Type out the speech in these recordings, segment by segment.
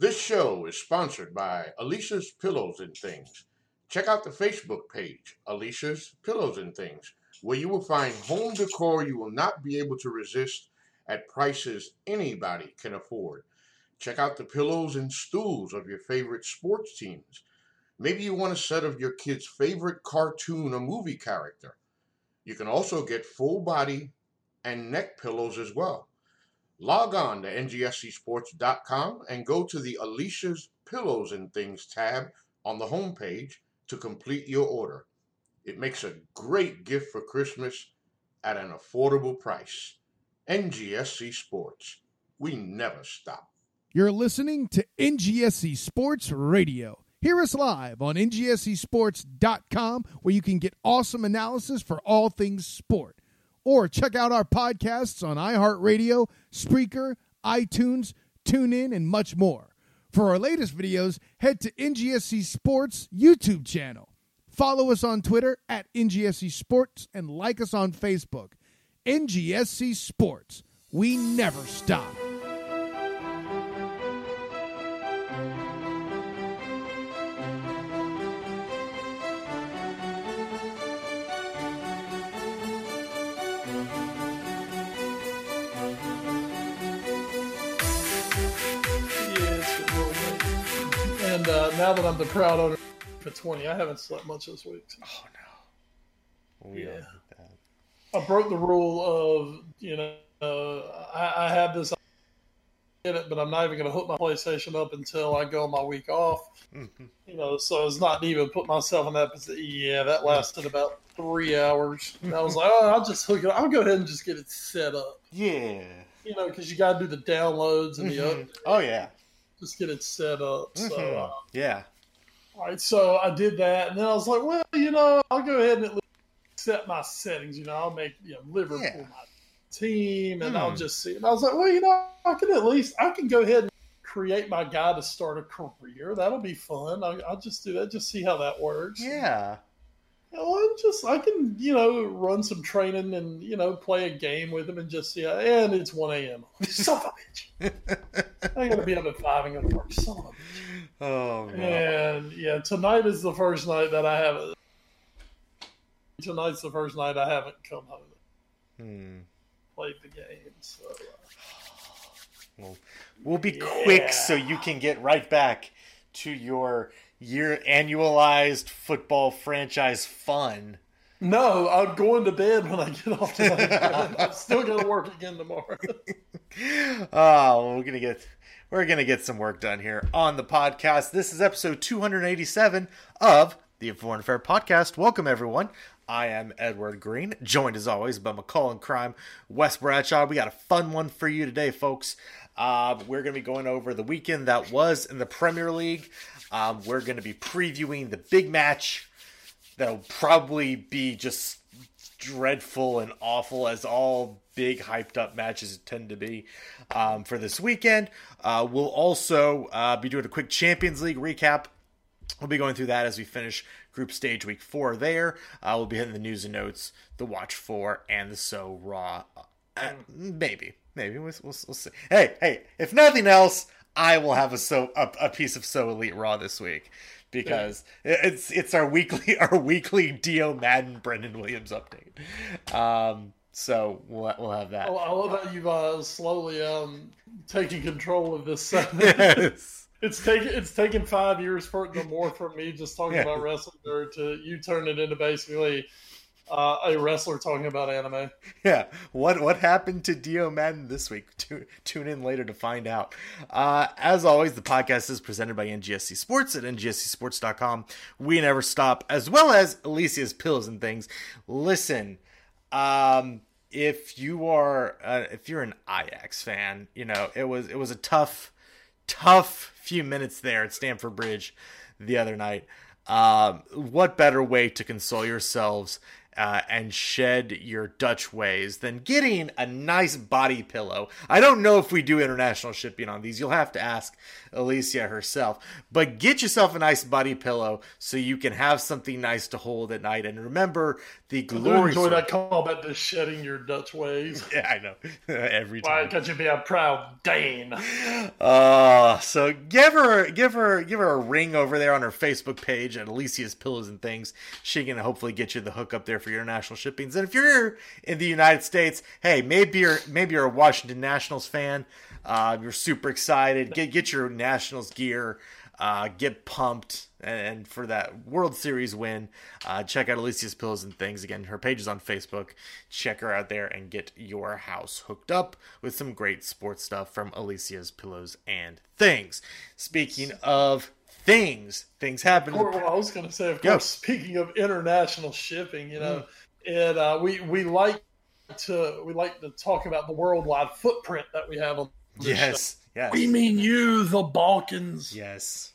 This show is sponsored by Alicia's Pillows and Things. Check out the Facebook page, Alicia's Pillows and Things, where you will find home decor you will not be able to resist at prices anybody can afford. Check out the pillows and stools of your favorite sports teams. Maybe you want a set of your kid's favorite cartoon or movie character. You can also get full body and neck pillows as well. Log on to ngscsports.com and go to the Alicia's Pillows and Things tab on the homepage to complete your order. It makes a great gift for Christmas at an affordable price. NGSC Sports. We never stop. You're listening to NGSC Sports Radio. Hear us live on ngscsports.com where you can get awesome analysis for all things sport. Or check out our podcasts on iHeartRadio, Spreaker, iTunes, TuneIn, and much more. For our latest videos, head to NGSC Sports YouTube channel. Follow us on Twitter at NGSC Sports and like us on Facebook. NGSC Sports. We never stop. Now that I'm the proud owner for 20, I haven't slept much this week. Oh no. We Yeah. that. I broke the rule of, you know, uh, I, I have this in it, but I'm not even going to hook my PlayStation up until I go my week off. You know, so it's not even put myself in that position. Yeah, that lasted about three hours. And I was like, oh, I'll just hook it. Up. I'll go ahead and just get it set up. Yeah. You know, because you got to do the downloads and the Mhm. up. Oh yeah. Just get it set up. So, Mhm. uh, Yeah. all right, so I did that, and then I was like, well, you know, I'll go ahead and at least set my settings. You know, I'll make you know Liverpool Yeah. my team, and I'll Hmm. just see. And I was like, well, you know, I can at least I can go ahead and create my guy to start a career. That'll be fun. I'll, I'll just do that, just see how that works. Yeah. You know, I'm just I can you know run some training and you know play a game with him and just see. How, and it's one a.m. Son of a bitch! I gotta be up at five and go to work. Son of a bitch. Oh no. And yeah, tonight is the first night that I haven't. Tonight's the first night I haven't come home and Hmm. played the game. So uh, We'll, we'll be quick so you can get right back to your year annualized football franchise fun. no, I'm going to bed when I get off tonight. I'm still gonna work again tomorrow. oh, we're gonna get we're gonna get some work done here on the podcast. This is episode 287 of the Foreign Affair Podcast. Welcome everyone. I am Edward Greene, joined as always by McCall and Crime, Wes Bradshaw. We got a fun one for you today, folks. Uh, we're going to be going over the weekend that was in the Premier League. Um, we're going to be previewing the big match that'll probably be just dreadful and awful as all big hyped up matches tend to be um, for this weekend. Uh, we'll also uh, be doing a quick Champions League recap. We'll be going through that as we finish group stage week four there. Uh, we'll be hitting the news and notes, the watch four, and the so raw. Uh, maybe, maybe we'll, we'll, we'll see. Hey, hey, if nothing else, I will have a so a, a piece of so elite raw this week because it's it's our weekly our weekly Dio Maddin Brennan Williams update. Um, so we'll we'll have that. I I love how you've uh, slowly um, taken control of this segment. yes. It's taken it's taken five years for it to more from me just talking Yeah. about wrestling or to you turn it into basically uh, a wrestler talking about anime. Yeah. What what happened to Dio Maddin this week? Tu- tune in later to find out. Uh, as always, the podcast is presented by NGSC Sports at ngscsports.com. We never stop, as well as Alicia's Pills and Things. Listen, um, if you are uh, if you're an Ajax fan, you know it was it was a tough tough few minutes there at Stamford Bridge the other night. Um, what better way to console yourselves uh, and shed your Dutch ways than getting a nice body pillow? I don't know if we do international shipping on these. You'll have to ask Alicia herself. But get yourself a nice body pillow so you can have something nice to hold at night. And remember the glory. enjoy that comment to shedding your Dutch ways. Yeah, I know. Every time. Why can't you be a proud Dane? Uh, so give her, give her, give her a ring over there on her Facebook page at Alicia's Pillows and Things. She can hopefully get you the hook up there for international shippings. And if you're here in the United States, hey, maybe you're maybe you're a Washington Nationals fan. Uh, you're super excited. Get get your Nationals gear. Uh, get pumped and, for that World Series win. Uh, check out Alicia's Pillows and Things. Again, her page is on Facebook. Check her out there and get your house hooked up with some great sports stuff from Alicia's Pillows and Things. Speaking of things, things happen. Well, I was going to say, of course, speaking of international shipping, you know, mm. and uh, we we like to we like to talk about the worldwide footprint that we have on. Yes. Show. Yes. We mean you, the Balkans. Yes.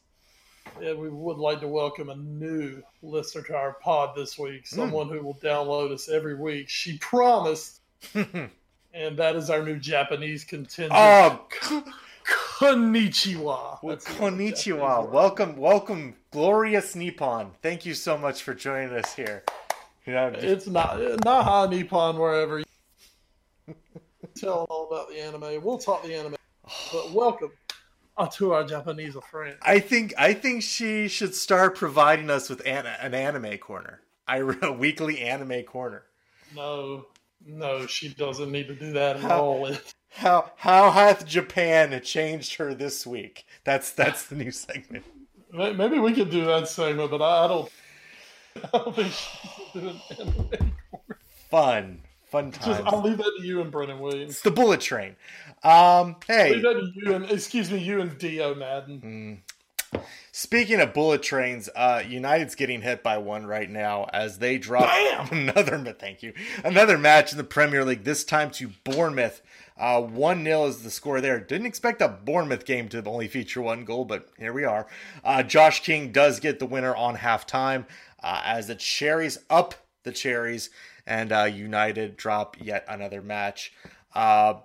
Yeah, we would like to welcome a new listener to our pod this week. Hmm. Someone mm. who will download us every week. She promised, and that is our new Japanese contingent. Oh, konnichiwa. konnichiwa. Welcome, welcome, glorious Nippon. Thank you so much for joining us here. You know, it's not Naha Nippon wherever. You tell all about the anime. We'll talk the anime. But welcome uh, to our Japanese friend. I think I think she should start providing us with an, an anime corner. I a weekly anime corner. No, no, she doesn't need to do that at all. How how hath Japan changed her this week? That's that's the new segment. Maybe we could do that segment, but I, I don't. I don't think she's doing anime. Fun, fun. Just, I'll leave that to you and Brennan Williams. It's the bullet train. Um, hey, you and excuse me, you and Dio Maddin. Mm. Speaking of bullet trains, uh, United's getting hit by one right now as they drop Bam! another. Thank you, another match in the Premier League. This time to Bournemouth. Uh, one 0 is the score there. Didn't expect a Bournemouth game to only feature one goal, but here we are. Uh, Josh King does get the winner on halftime uh, as the Cherries up the Cherries and uh, United drop yet another match. Uh,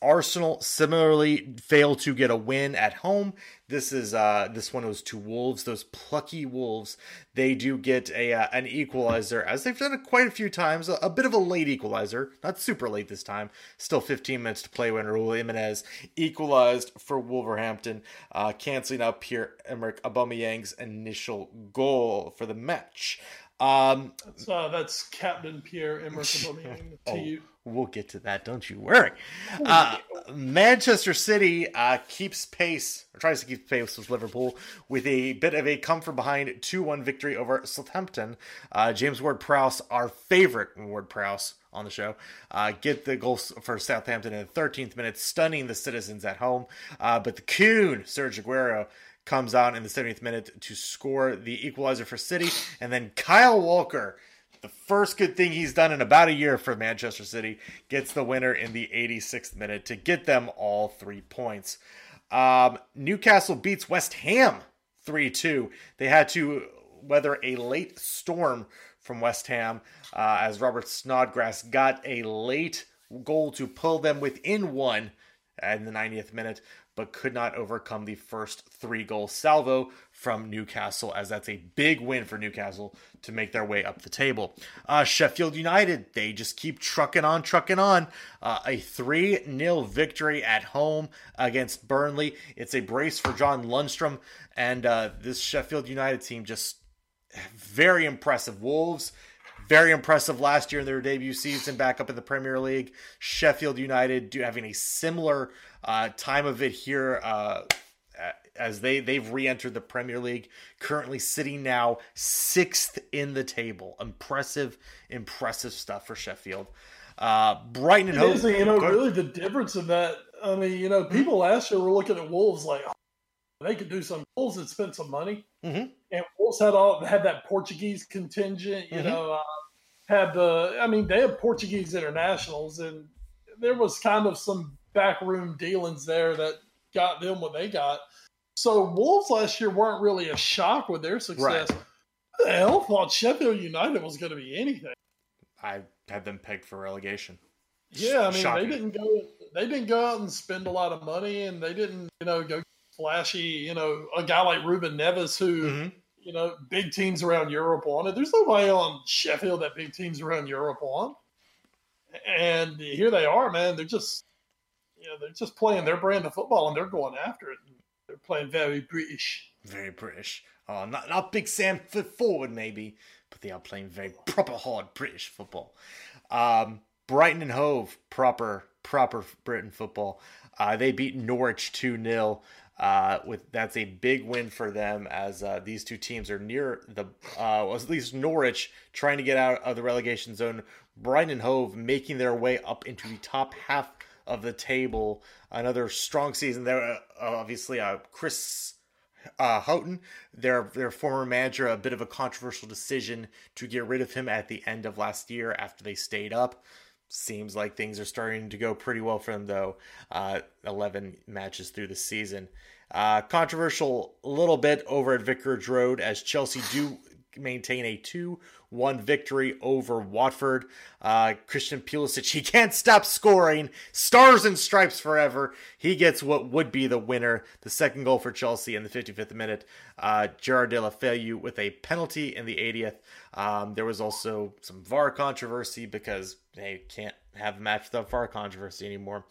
Arsenal similarly failed to get a win at home. This is uh, this one was to Wolves, those plucky Wolves. They do get a uh, an equalizer as they've done it quite a few times. A, a, bit of a late equalizer, not super late this time. Still 15 minutes to play when Raul Jimenez equalized for Wolverhampton, uh, canceling out Pierre Emerick Aubameyang's initial goal for the match. Um, so uh, that's Captain Pierre Emerick Aubameyang to oh, you. We'll get to that, don't you worry. Uh, Manchester City uh, keeps pace, or tries to keep pace with Liverpool, with a bit of a come from behind 2 1 victory over Southampton. Uh, James Ward Prowse, our favorite Ward Prowse on the show, uh, get the goals for Southampton in the 13th minute, stunning the citizens at home. Uh, but the Kun, Serge Aguero, comes on in the 70th minute to score the equalizer for City. And then Kyle Walker, the first good thing he's done in about a year for Manchester City, gets the winner in the 86th minute to get them all three points. Um, Newcastle beats West Ham 3 2. They had to weather a late storm from West Ham uh, as Robert Snodgrass got a late goal to pull them within one in the 90th minute but could not overcome the first three goal salvo from Newcastle, as that's a big win for Newcastle to make their way up the table. Uh, Sheffield United, they just keep trucking on, trucking on. Uh, a 3 0 victory at home against Burnley. It's a brace for John Lundstram, and uh, this Sheffield United team just very impressive. Wolves very impressive last year in their debut season back up in the Premier League. Sheffield United do having a similar uh, time of it here uh, as they they've re-entered the Premier League, currently sitting now sixth in the table. Impressive, impressive stuff for Sheffield. Uh, Brighton and Hove. You know, really the difference in that. I mean, you know, people last year were looking at Wolves like oh, they could do some. Wolves had spent some money, mm-hmm. and Wolves had all had that Portuguese contingent. You mm-hmm. know, uh, had the, I mean, they had Portuguese internationals, and there was kind of some backroom dealings there that got them what they got. So Wolves last year weren't really a shock with their success. Right. the hell thought Sheffield United was going to be anything? I had them pegged for relegation. Yeah, I mean Shocking. they didn't go. They didn't go out and spend a lot of money, and they didn't, you know, go flashy. You know, a guy like Ruben Neves who. Mm-hmm you know, big teams around Europe it. There's nobody on Sheffield that big teams around Europe on. And here they are, man. They're just, you know, they're just playing their brand of football and they're going after it. They're playing very British. Very British. Oh, not not big Sam foot forward maybe, but they are playing very proper hard British football. Um, Brighton and Hove, proper proper Britain football. Uh, they beat Norwich two 0 uh, with that's a big win for them as uh, these two teams are near the uh, well, at least Norwich trying to get out of the relegation zone. Brighton and Hove making their way up into the top half of the table. Another strong season there. Uh, obviously, uh, Chris uh, Hughton, their their former manager, a bit of a controversial decision to get rid of him at the end of last year after they stayed up. Seems like things are starting to go pretty well for them, though. Uh, 11 matches through the season. Uh, controversial a little bit over at Vicarage Road as Chelsea do maintain a 2 1 victory over Watford. Uh, Christian Pulisic, he can't stop scoring. Stars and stripes forever. He gets what would be the winner, the second goal for Chelsea in the 55th minute. Uh, Gerard Deulofeu with a penalty in the 80th. Um, there was also some VAR controversy because they can't have a match without VAR controversy anymore.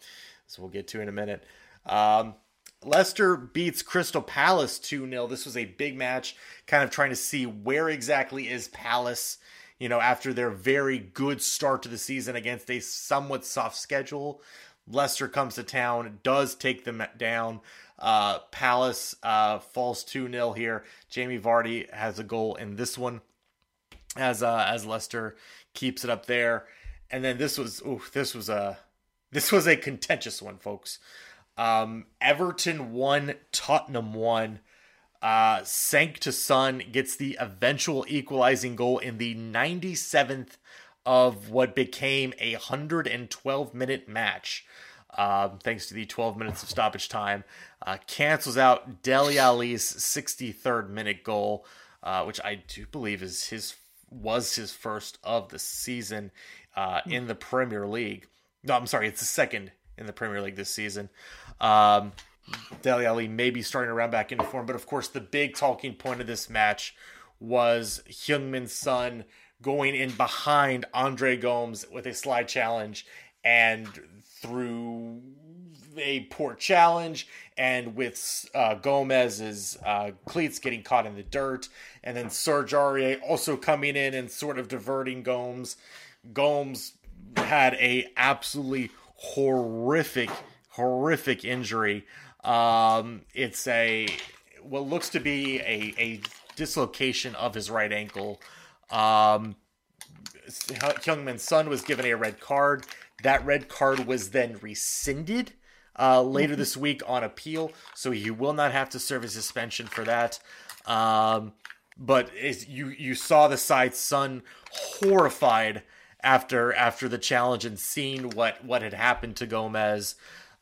So we'll get to in a minute. Um, Leicester beats Crystal Palace 2 0. This was a big match, kind of trying to see where exactly is Palace, you know, after their very good start to the season against a somewhat soft schedule. Leicester comes to town, does take them down. Uh, Palace uh, falls 2 0 here. Jamie Vardy has a goal in this one as uh, as Leicester keeps it up there. And then this was ooh, this was a this was a contentious one, folks. Um, Everton won, Tottenham won. Uh, Sank to Son gets the eventual equalizing goal in the 97th of what became a 112 minute match. Um, thanks to the 12 minutes of stoppage time, uh, cancels out Dele Alli's 63rd minute goal, uh, which I do believe is his was his first of the season uh, in the Premier League. No, I'm sorry, it's the second in the Premier League this season. Um, Dele Alli may be starting to round back into form, but of course, the big talking point of this match was Heung-min Son going in behind Andre Gomes with a slide challenge, and through a poor challenge, and with uh, Gomez's uh, cleats getting caught in the dirt, and then Serge Aurier also coming in and sort of diverting Gomes. Gomes had a absolutely horrific horrific injury. Um, it's a what looks to be a, a dislocation of his right ankle. Um, Heung-min Son was given a red card. That red card was then rescinded uh, later this week on appeal, so he will not have to serve a suspension for that. Um, but is you you saw the side Son horrified after after the challenge and seeing what what had happened to Gomez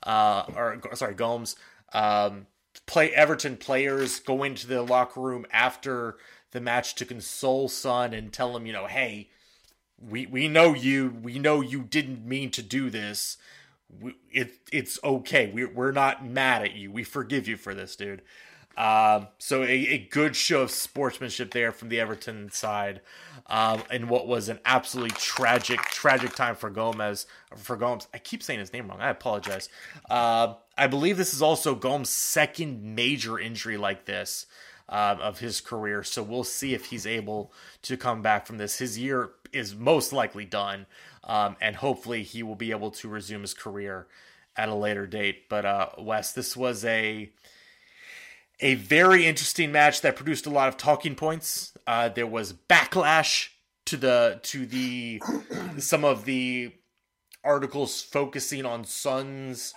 uh, or sorry, Gomes. Um, play Everton players go into the locker room after the match to console Son and tell him, you know, hey, we we know you, we know you didn't mean to do this. We, it it's okay. We we're not mad at you. We forgive you for this, dude. Um, so a, a, good show of sportsmanship there from the Everton side, um, in what was an absolutely tragic, tragic time for Gomez. For Gomes, I keep saying his name wrong. I apologize. Uh, I believe this is also Gomes' second major injury like this uh, of his career. So we'll see if he's able to come back from this. His year is most likely done, um, and hopefully he will be able to resume his career at a later date. But uh, Wes, this was a a very interesting match that produced a lot of talking points. Uh, there was backlash to the to the some of the articles focusing on Son's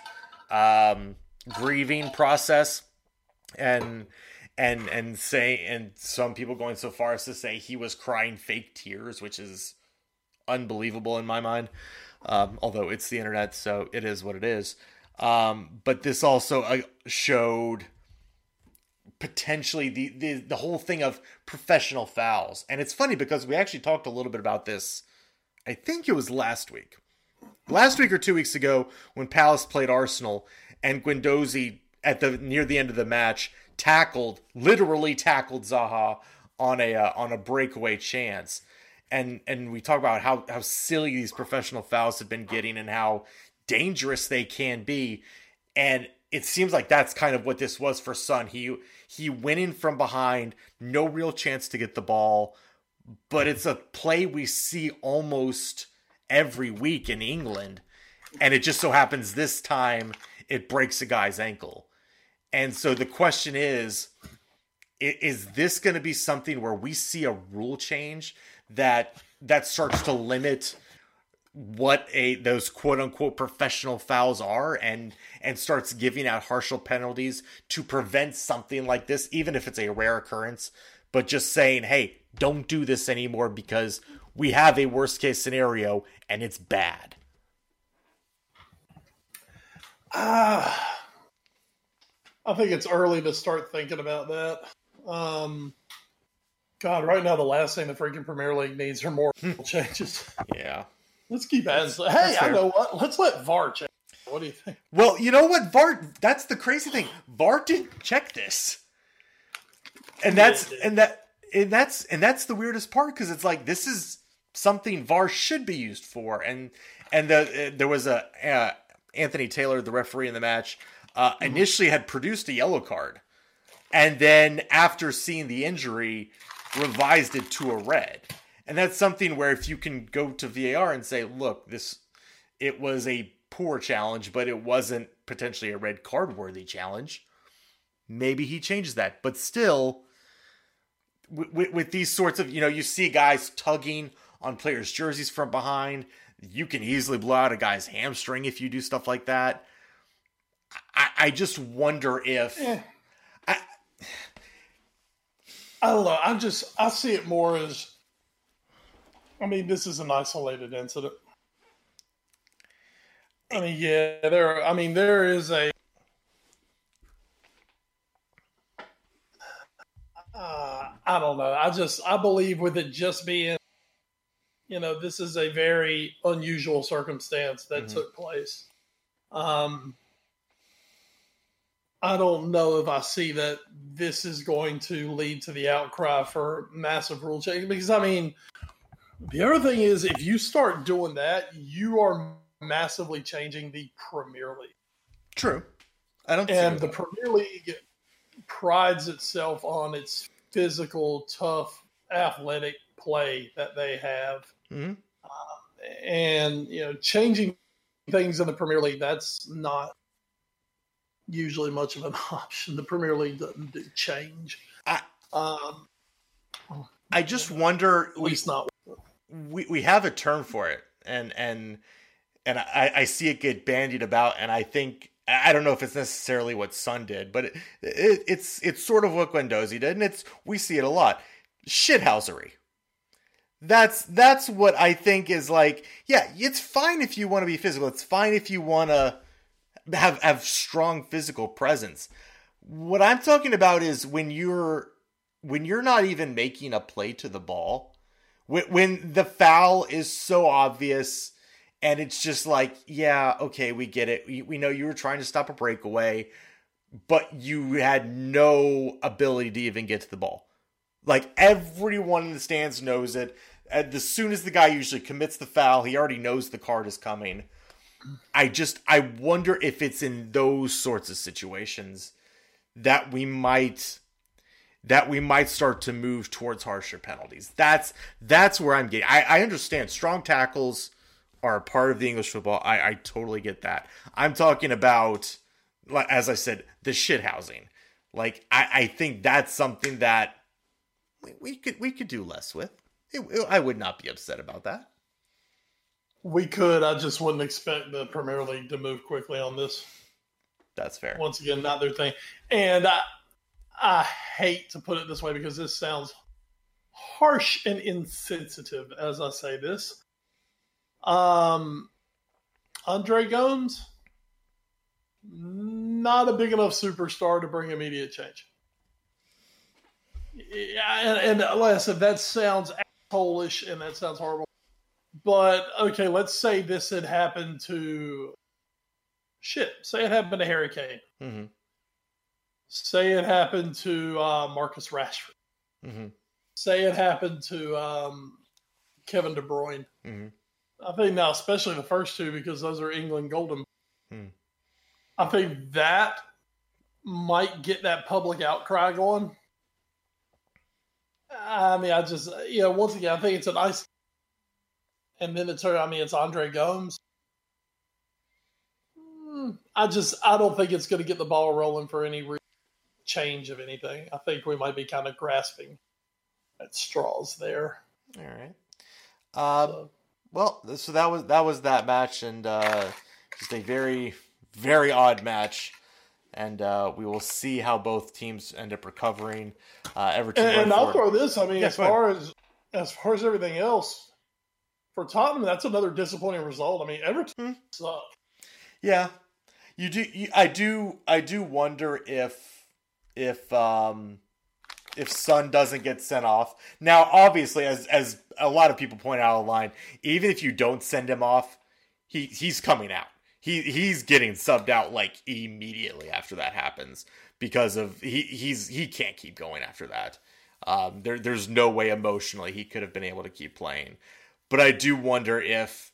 um, grieving process and and and say and some people going so far as to say he was crying fake tears, which is unbelievable in my mind. Um, although it's the internet, so it is what it is. Um, but this also uh, showed potentially the, the the whole thing of professional fouls. And it's funny because we actually talked a little bit about this. I think it was last week. Last week or 2 weeks ago when Palace played Arsenal and Guendouzi at the near the end of the match tackled literally tackled Zaha on a uh, on a breakaway chance. And and we talk about how how silly these professional fouls have been getting and how dangerous they can be. And it seems like that's kind of what this was for Son. He he went in from behind, no real chance to get the ball, but it's a play we see almost every week in England, and it just so happens this time it breaks a guy's ankle. And so the question is is this going to be something where we see a rule change that that starts to limit what a those quote unquote professional fouls are and and starts giving out harsher penalties to prevent something like this even if it's a rare occurrence but just saying hey don't do this anymore because we have a worst case scenario and it's bad. Ah. I think it's early to start thinking about that. Um god right now the last thing the freaking premier league needs are more changes. Yeah Let's keep asking. Hey, I know what. Let's let VAR check. What do you think? Well, you know what, VAR. That's the crazy thing. VAR didn't check this, and that's and that and that's and that's the weirdest part because it's like this is something VAR should be used for, and and the uh, there was a uh, Anthony Taylor, the referee in the match, uh, mm-hmm. initially had produced a yellow card, and then after seeing the injury, revised it to a red. And that's something where if you can go to VAR and say, look, this it was a poor challenge, but it wasn't potentially a red card worthy challenge, maybe he changes that. But still, with, with these sorts of, you know, you see guys tugging on players' jerseys from behind. You can easily blow out a guy's hamstring if you do stuff like that. I, I just wonder if. Yeah. I, I don't know. I'm just, I see it more as I mean, this is an isolated incident. I mean, yeah, there. I mean, there is a. Uh, I don't know. I just I believe with it just being, you know, this is a very unusual circumstance that mm-hmm. took place. Um, I don't know if I see that this is going to lead to the outcry for massive rule change because I mean, the other thing is, if you start doing that, you are massively changing the Premier League. True. I don't. And the Premier League prides itself on its physical, tough, athletic play that they have. Mm-hmm. Uh, and you know, changing things in the Premier League that's not usually much of an option. The Premier League doesn't do change. I, um, I just wonder. At least not we we have a term for it, and and and I, I see it get bandied about, and I think I don't know if it's necessarily what Son did, but it, it, it's it's sort of what Guendouzi did, and it's we see it a lot. Shithousery. That's that's what I think is like. Yeah, it's fine if you want to be physical. It's fine if you want to have have strong physical presence. What I'm talking about is when you're when you're not even making a play to the ball when, when the foul is so obvious and it's just like, yeah, okay, we get it. We, we know you were trying to stop a breakaway, but you had no ability to even get to the ball. Like everyone in the stands knows it. As soon as the guy usually commits the foul, he already knows the card is coming. I just I wonder if it's in those sorts of situations that we might that we might start to move towards harsher penalties. That's that's where I'm getting. I, I understand strong tackles are a part of the English football. I, I totally get that. I'm talking about, as I said, the shit housing. Like I, I think that's something that we, we could we could do less with. It, it, I would not be upset about that. We could. I just wouldn't expect the Premier League to move quickly on this. That's fair. Once again, not their thing. And I, I hate to put it this way because this sounds harsh and insensitive as I say this. Um, Andre Gomes, not a big enough superstar to bring immediate change. Yeah, and, and like I said, that sounds Polish and that sounds horrible. But okay, let's say this had happened to shit. Say it happened to Harry Kane. Mm-hmm. Say it happened to uh, Marcus Rashford. Mm-hmm. Say it happened to um, Kevin De Bruyne. Mm-hmm. I think now, especially the first two, because those are England golden. Mm. I think that might get that public outcry going. I mean, I just, you know, once again, I think it's a nice. And then it's I mean, it's Andre Gomes. Hmm, I just, I don't think it's going to get the ball rolling for any re- change of anything. I think we might be kind of grasping at straws there. All right. Um, so. Well, so that was that was that match, and uh, just a very very odd match and uh, we will see how both teams end up recovering. Uh, Everton and, and I'll throw this. I mean, yeah, as far as as far as everything else for Tottenham, that's another disappointing result. I mean, Everton hmm. suck. Yeah, you do. You, I do. I do wonder if if um if Son doesn't get sent off. Now, obviously, as as a lot of people point out online, even if you don't send him off, he he's coming out he he's getting subbed out like immediately after that happens because of he he's he can't keep going after that. Um, there there's no way emotionally he could have been able to keep playing. But I do wonder if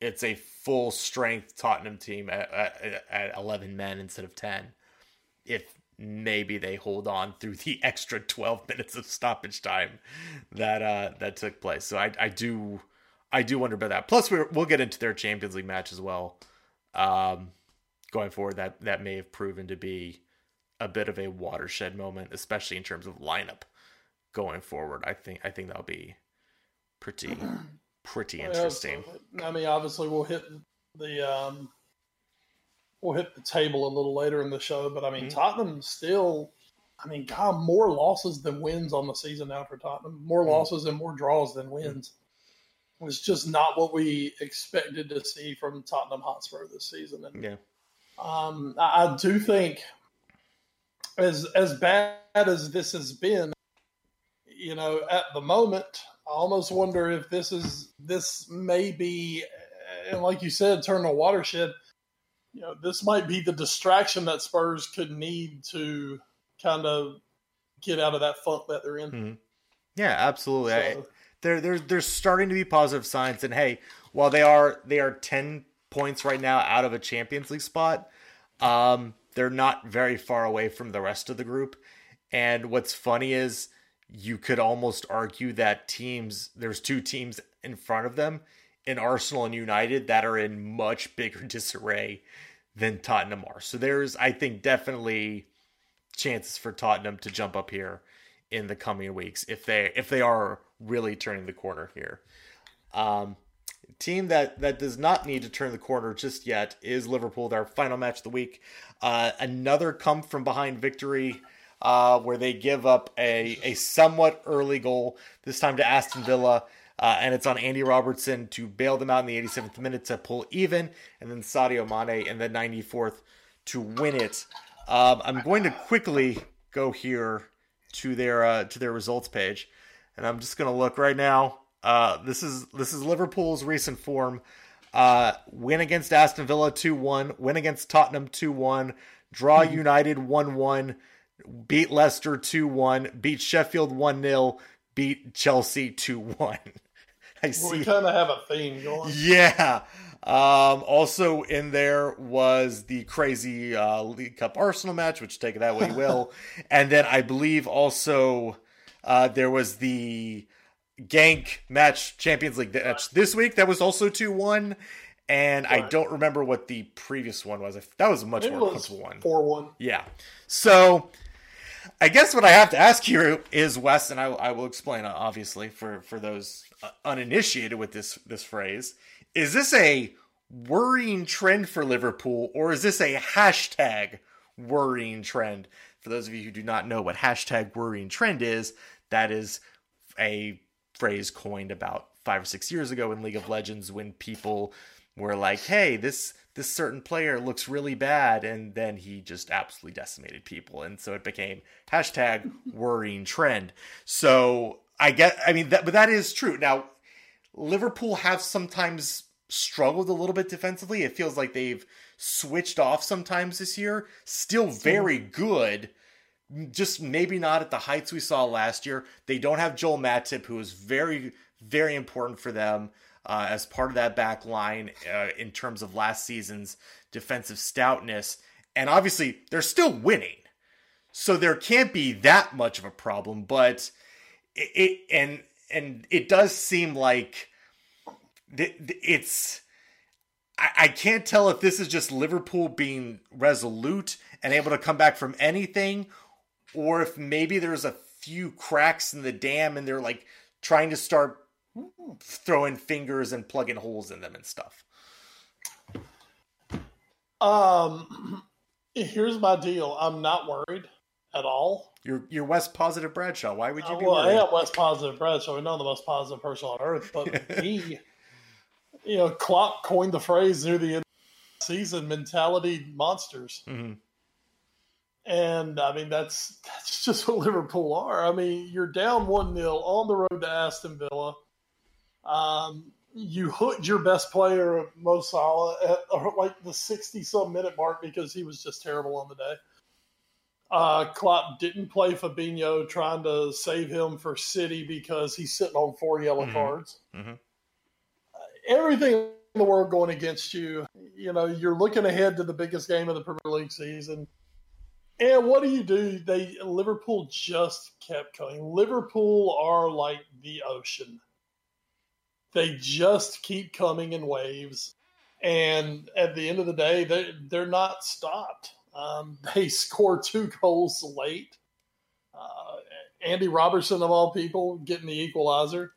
it's a full strength Tottenham team at, at, at 11 men instead of 10. If maybe they hold on through the extra 12 minutes of stoppage time that uh, that took place. So I I do I do wonder about that. Plus we we'll get into their Champions League match as well um, going forward that that may have proven to be a bit of a watershed moment, especially in terms of lineup going forward. I think I think that'll be pretty pretty interesting. I mean, obviously we'll hit the um, we'll hit the table a little later in the show, but I mean mm-hmm. Tottenham still. I mean, God, more losses than wins on the season now for Tottenham. More mm-hmm. losses and more draws than wins was just not what we expected to see from Tottenham Hotspur this season. And yeah. um, I, I do think, as as bad as this has been, you know, at the moment, I almost wonder if this is this may be, and like you said, turn a watershed. You know, this might be the distraction that Spurs could need to kind of get out of that funk that they're in. Mm-hmm. Yeah, absolutely. So, I, there there's there's starting to be positive signs and hey while they are they are 10 points right now out of a champions league spot um they're not very far away from the rest of the group and what's funny is you could almost argue that teams there's two teams in front of them in Arsenal and United that are in much bigger disarray than Tottenham are. So there's I think definitely chances for Tottenham to jump up here in the coming weeks if they if they are really turning the corner here. Um, team that that does not need to turn the corner just yet is Liverpool. Their final match of the week, uh, another come from behind victory. Uh, where they give up a, a somewhat early goal, this time to Aston Villa. Uh, and it's on Andy Robertson to bail them out in the 87th minute to pull even, and then Sadio Mane in the 94th to win it. Um, I'm going to quickly go here to their uh, to their results page and I'm just gonna look right now. Uh, this is this is Liverpool's recent form. Uh, win against Aston Villa 2 1, win against Tottenham 2 1, draw mm-hmm. United 1 1, beat Leicester 2 1, beat Sheffield 1 0, beat Chelsea 2 1. I see. we kind of have a theme going. Yeah. Um, also in there was the crazy uh, League Cup Arsenal match, which take it that way you will. and then I believe also uh, there was the Genk match, Champions League match this week. That was also 2 1. And right. I don't remember what the previous one was. That was a much more comfortable one. 4 1. Yeah. So I guess what I have to ask you is, Wes, and I, I will explain, obviously, for, for those Uh, uninitiated with this, this phrase. Is this a worrying trend for Liverpool, or is this a hashtag worrying trend? For those of you who do not know what hashtag worrying trend is, that is a phrase coined about five or six years ago in League of Legends when people were like, hey, this this certain player looks really bad, and then he just absolutely decimated people. And so it became hashtag worrying trend. So I get I mean that but that is true. Now Liverpool have sometimes struggled a little bit defensively. It feels like they've switched off sometimes this year. Still very good. Just maybe not at the heights we saw last year. They don't have Joel Matip, who is very, very important for them uh, as part of that back line uh, in terms of last season's defensive stoutness. and obviously they're still winning. So there can't be that much of a problem, but it, and and it does seem like it's I can't tell if this is just Liverpool being resolute and able to come back from anything, or if maybe there's a few cracks in the dam and they're like trying to start throwing fingers and plugging holes in them and stuff. Um, here's my deal. I'm not worried at all. You're you're Wes Positive Bradshaw. Why would you be uh, well, worried? I am Wes Positive Bradshaw. I'm not the most positive person on earth, but me, you know, Klopp coined the phrase near the end of the season mentality monsters. Mm-hmm. And I mean that's that's just what Liverpool are. I mean, you're down one 0 on the road to Aston Villa. Um, you hooked your best player, Mo Salah, at like the 60 some minute mark because he was just terrible on the day. Uh, Klopp didn't play Fabinho, trying to save him for City because he's sitting on four yellow Mhm. cards. Mhm. Uh, everything in the world going against you. You know, you're looking ahead to the biggest game of the Premier League season. And what do you do? They Liverpool just kept coming. Liverpool are like the ocean. They just keep coming in waves. And at the end of the day, they they're not stopped. Um, they score two goals late. Uh, Andy Robertson, of all people, getting the equalizer.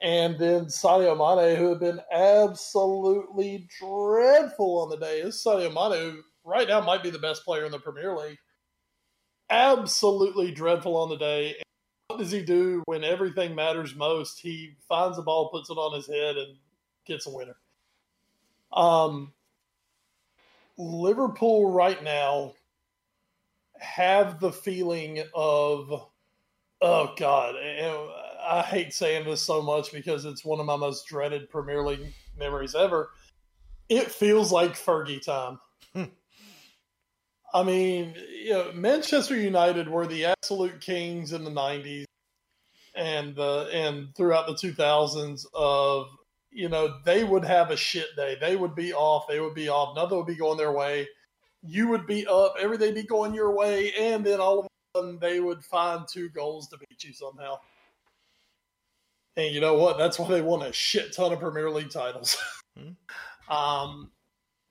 And then Sadio Mane, who had been absolutely dreadful on the day. This Sadio Mane, who right now might be the best player in the Premier League. Absolutely dreadful on the day. And what does he do when everything matters most? He finds the ball, puts it on his head, and gets a winner. Um, Liverpool right now have the feeling of, oh God, I hate saying this so much because it's one of my most dreaded Premier League memories ever. It feels like Fergie time. I mean, you know, Manchester United were the absolute kings in the '90s and uh, and throughout the 2000s of you know they would have a shit day. They would be off. They would be off. Nothing would be going their way. You would be up. Everything be going your way, and then all of a sudden they would find two goals to beat you somehow. And you know what? That's why they won a shit ton of Premier League titles. um,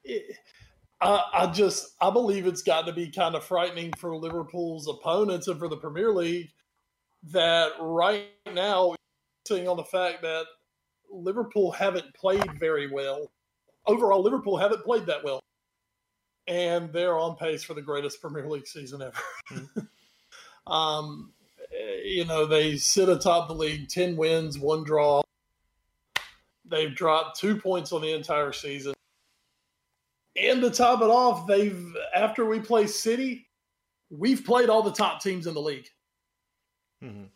it, I, I just I believe it's got to be kind of frightening for Liverpool's opponents and for the Premier League that right now, seeing on the fact that Liverpool haven't played very well. Overall, Liverpool haven't played that well. And they're on pace for the greatest Premier League season ever. um, you know, they sit atop the league, 10 wins, one draw. They've dropped two points on the entire season. And to top it off, they've, after we play City, we've played all the top teams in the league. Mhm.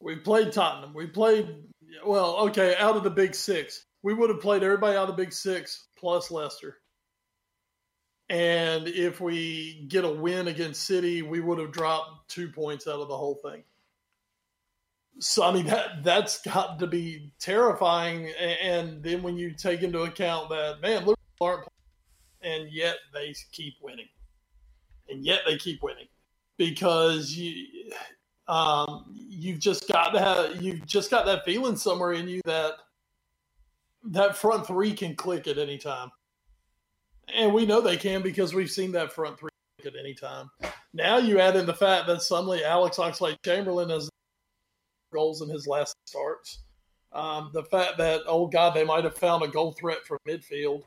We played Tottenham. We played well, okay, out of the big six. We would have played everybody out of the big six plus Leicester. And if we get a win against City, we would have dropped two points out of the whole thing. So I mean that that's got to be terrifying. And then when you take into account that man, Liverpool aren't, playing, and yet they keep winning, and yet they keep winning because you um, you've just got to have you've just got that feeling somewhere in you that that front three can click at any time, and we know they can because we've seen that front three click at any time. Now you add in the fact that suddenly Alex Oxlade-Chamberlain has goals in his last starts. Um, the fact that oh god they might have found a goal threat from midfield.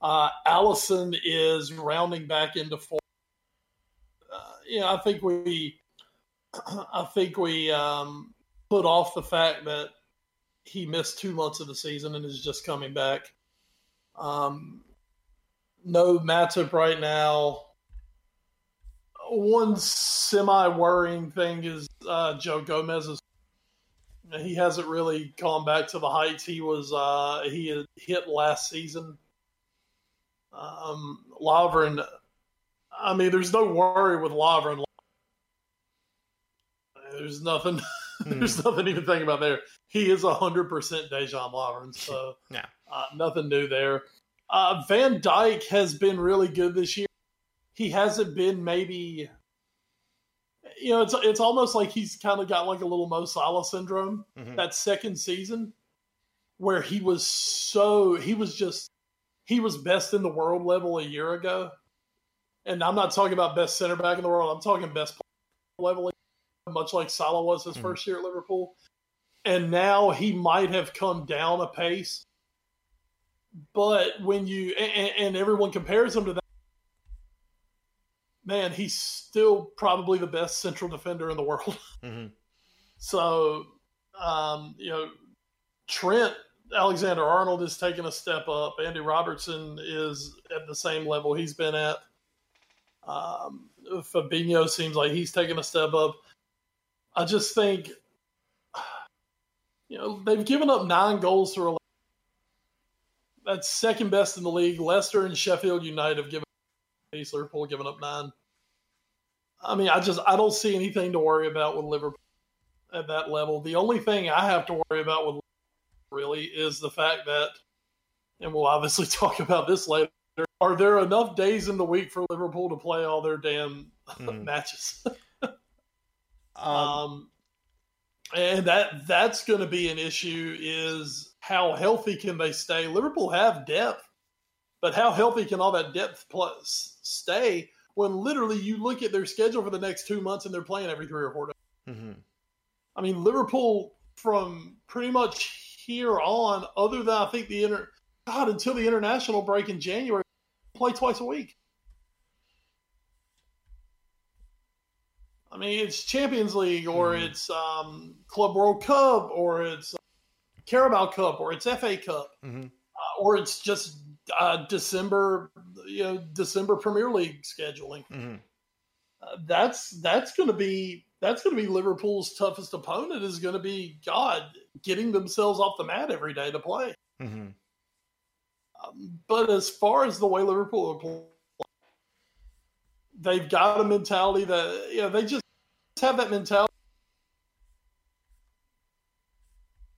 Uh, Alisson is rounding back into form. Uh, know, I think we I think we um, put off the fact that he missed two months of the season and is just coming back. Um, no matchup right now. One semi worrying thing is uh, Joe Gomez is he hasn't really gone back to the heights he was uh, he had hit last season. Um, I mean, there's no worry with Lovren. There's nothing. there's nothing even think about there. He is hundred percent Dejan Lovren, so Yeah. uh, nothing new there. Uh, Van Dijk has been really good this year. he hasn't been maybe you know, it's it's almost like he's kind of got like a little Mo Salah syndrome Mhm. that second season where he was so he was just he was best in the world level a year ago. And I'm not talking about best center back in the world. I'm talking best level, much like Salah was his Mhm. first year at Liverpool. And now he might have come down a pace. But when you and, and everyone compares him to that, man, he's still probably the best central defender in the world. Mhm. So, um, you know, Trent Alexander Arnold is taking a step up. Andy Robertson is at the same level he's been at. Um, Fabinho seems like he's taking a step up. I just think, you know, they've given up nine goals through 11. That's second best in the league. Leicester and Sheffield United have given East Liverpool giving up nine. I mean, I just I don't see anything to worry about with Liverpool at that level. The only thing I have to worry about with really is the fact that, and we'll obviously talk about this later. Are there enough days in the week for Liverpool to play all their damn Mhm. matches? Um, Um, and that that's going to be an issue. Is how healthy can they stay? Liverpool have depth, but how healthy can all that depth plus stay when literally you look at their schedule for the next two months and they're playing every three or four days? Mm-hmm. I mean, Liverpool from pretty much here on, other than I think the inter God until the international break in January, play twice a week. I mean, it's Champions League or Mhm. it's um, Club World Cup or it's Carabao Cup or it's FA Cup Mhm. uh, or it's just uh, December, you know, December Premier League scheduling Mhm. uh, that's that's going to be that's going to be Liverpool's toughest opponent is going to be God getting themselves off the mat every day to play. Mhm. Um, but as far as the way Liverpool are playing, they've got a mentality that you know they just have that mentality,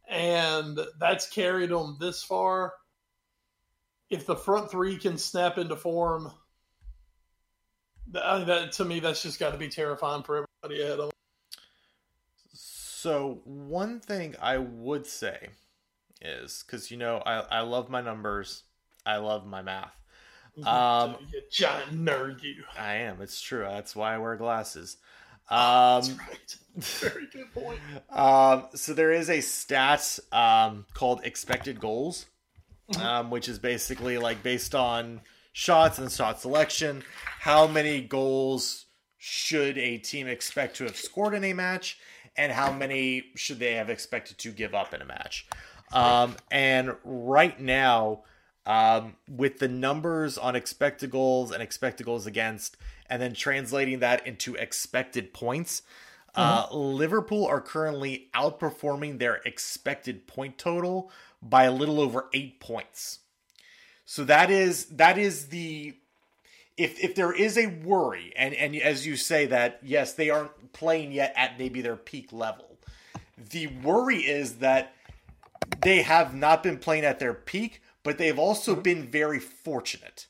and that's carried them this far. If the front three can snap into form, that, that to me that's just got to be terrifying for everybody ahead of them. So one thing I would say is because you know I I love my numbers, I love my math. Um, you giant nerd, you. I am. It's true. That's why I wear glasses. That's Um, right. Very good point. um, so there is a stat um, called expected goals, um, which is basically like based on shots and shot selection, how many goals should a team expect to have scored in a match, and how many should they have expected to give up in a match. Um, and right now, um, with the numbers on expected goals and expected goals against, and then translating that into expected points, uh, Liverpool are currently outperforming their expected point total by a little over eight points. So that is that is the if if there is a worry, and and as you say that yes they aren't playing yet at maybe their peak level. The worry is that they have not been playing at their peak, but they've also been very fortunate.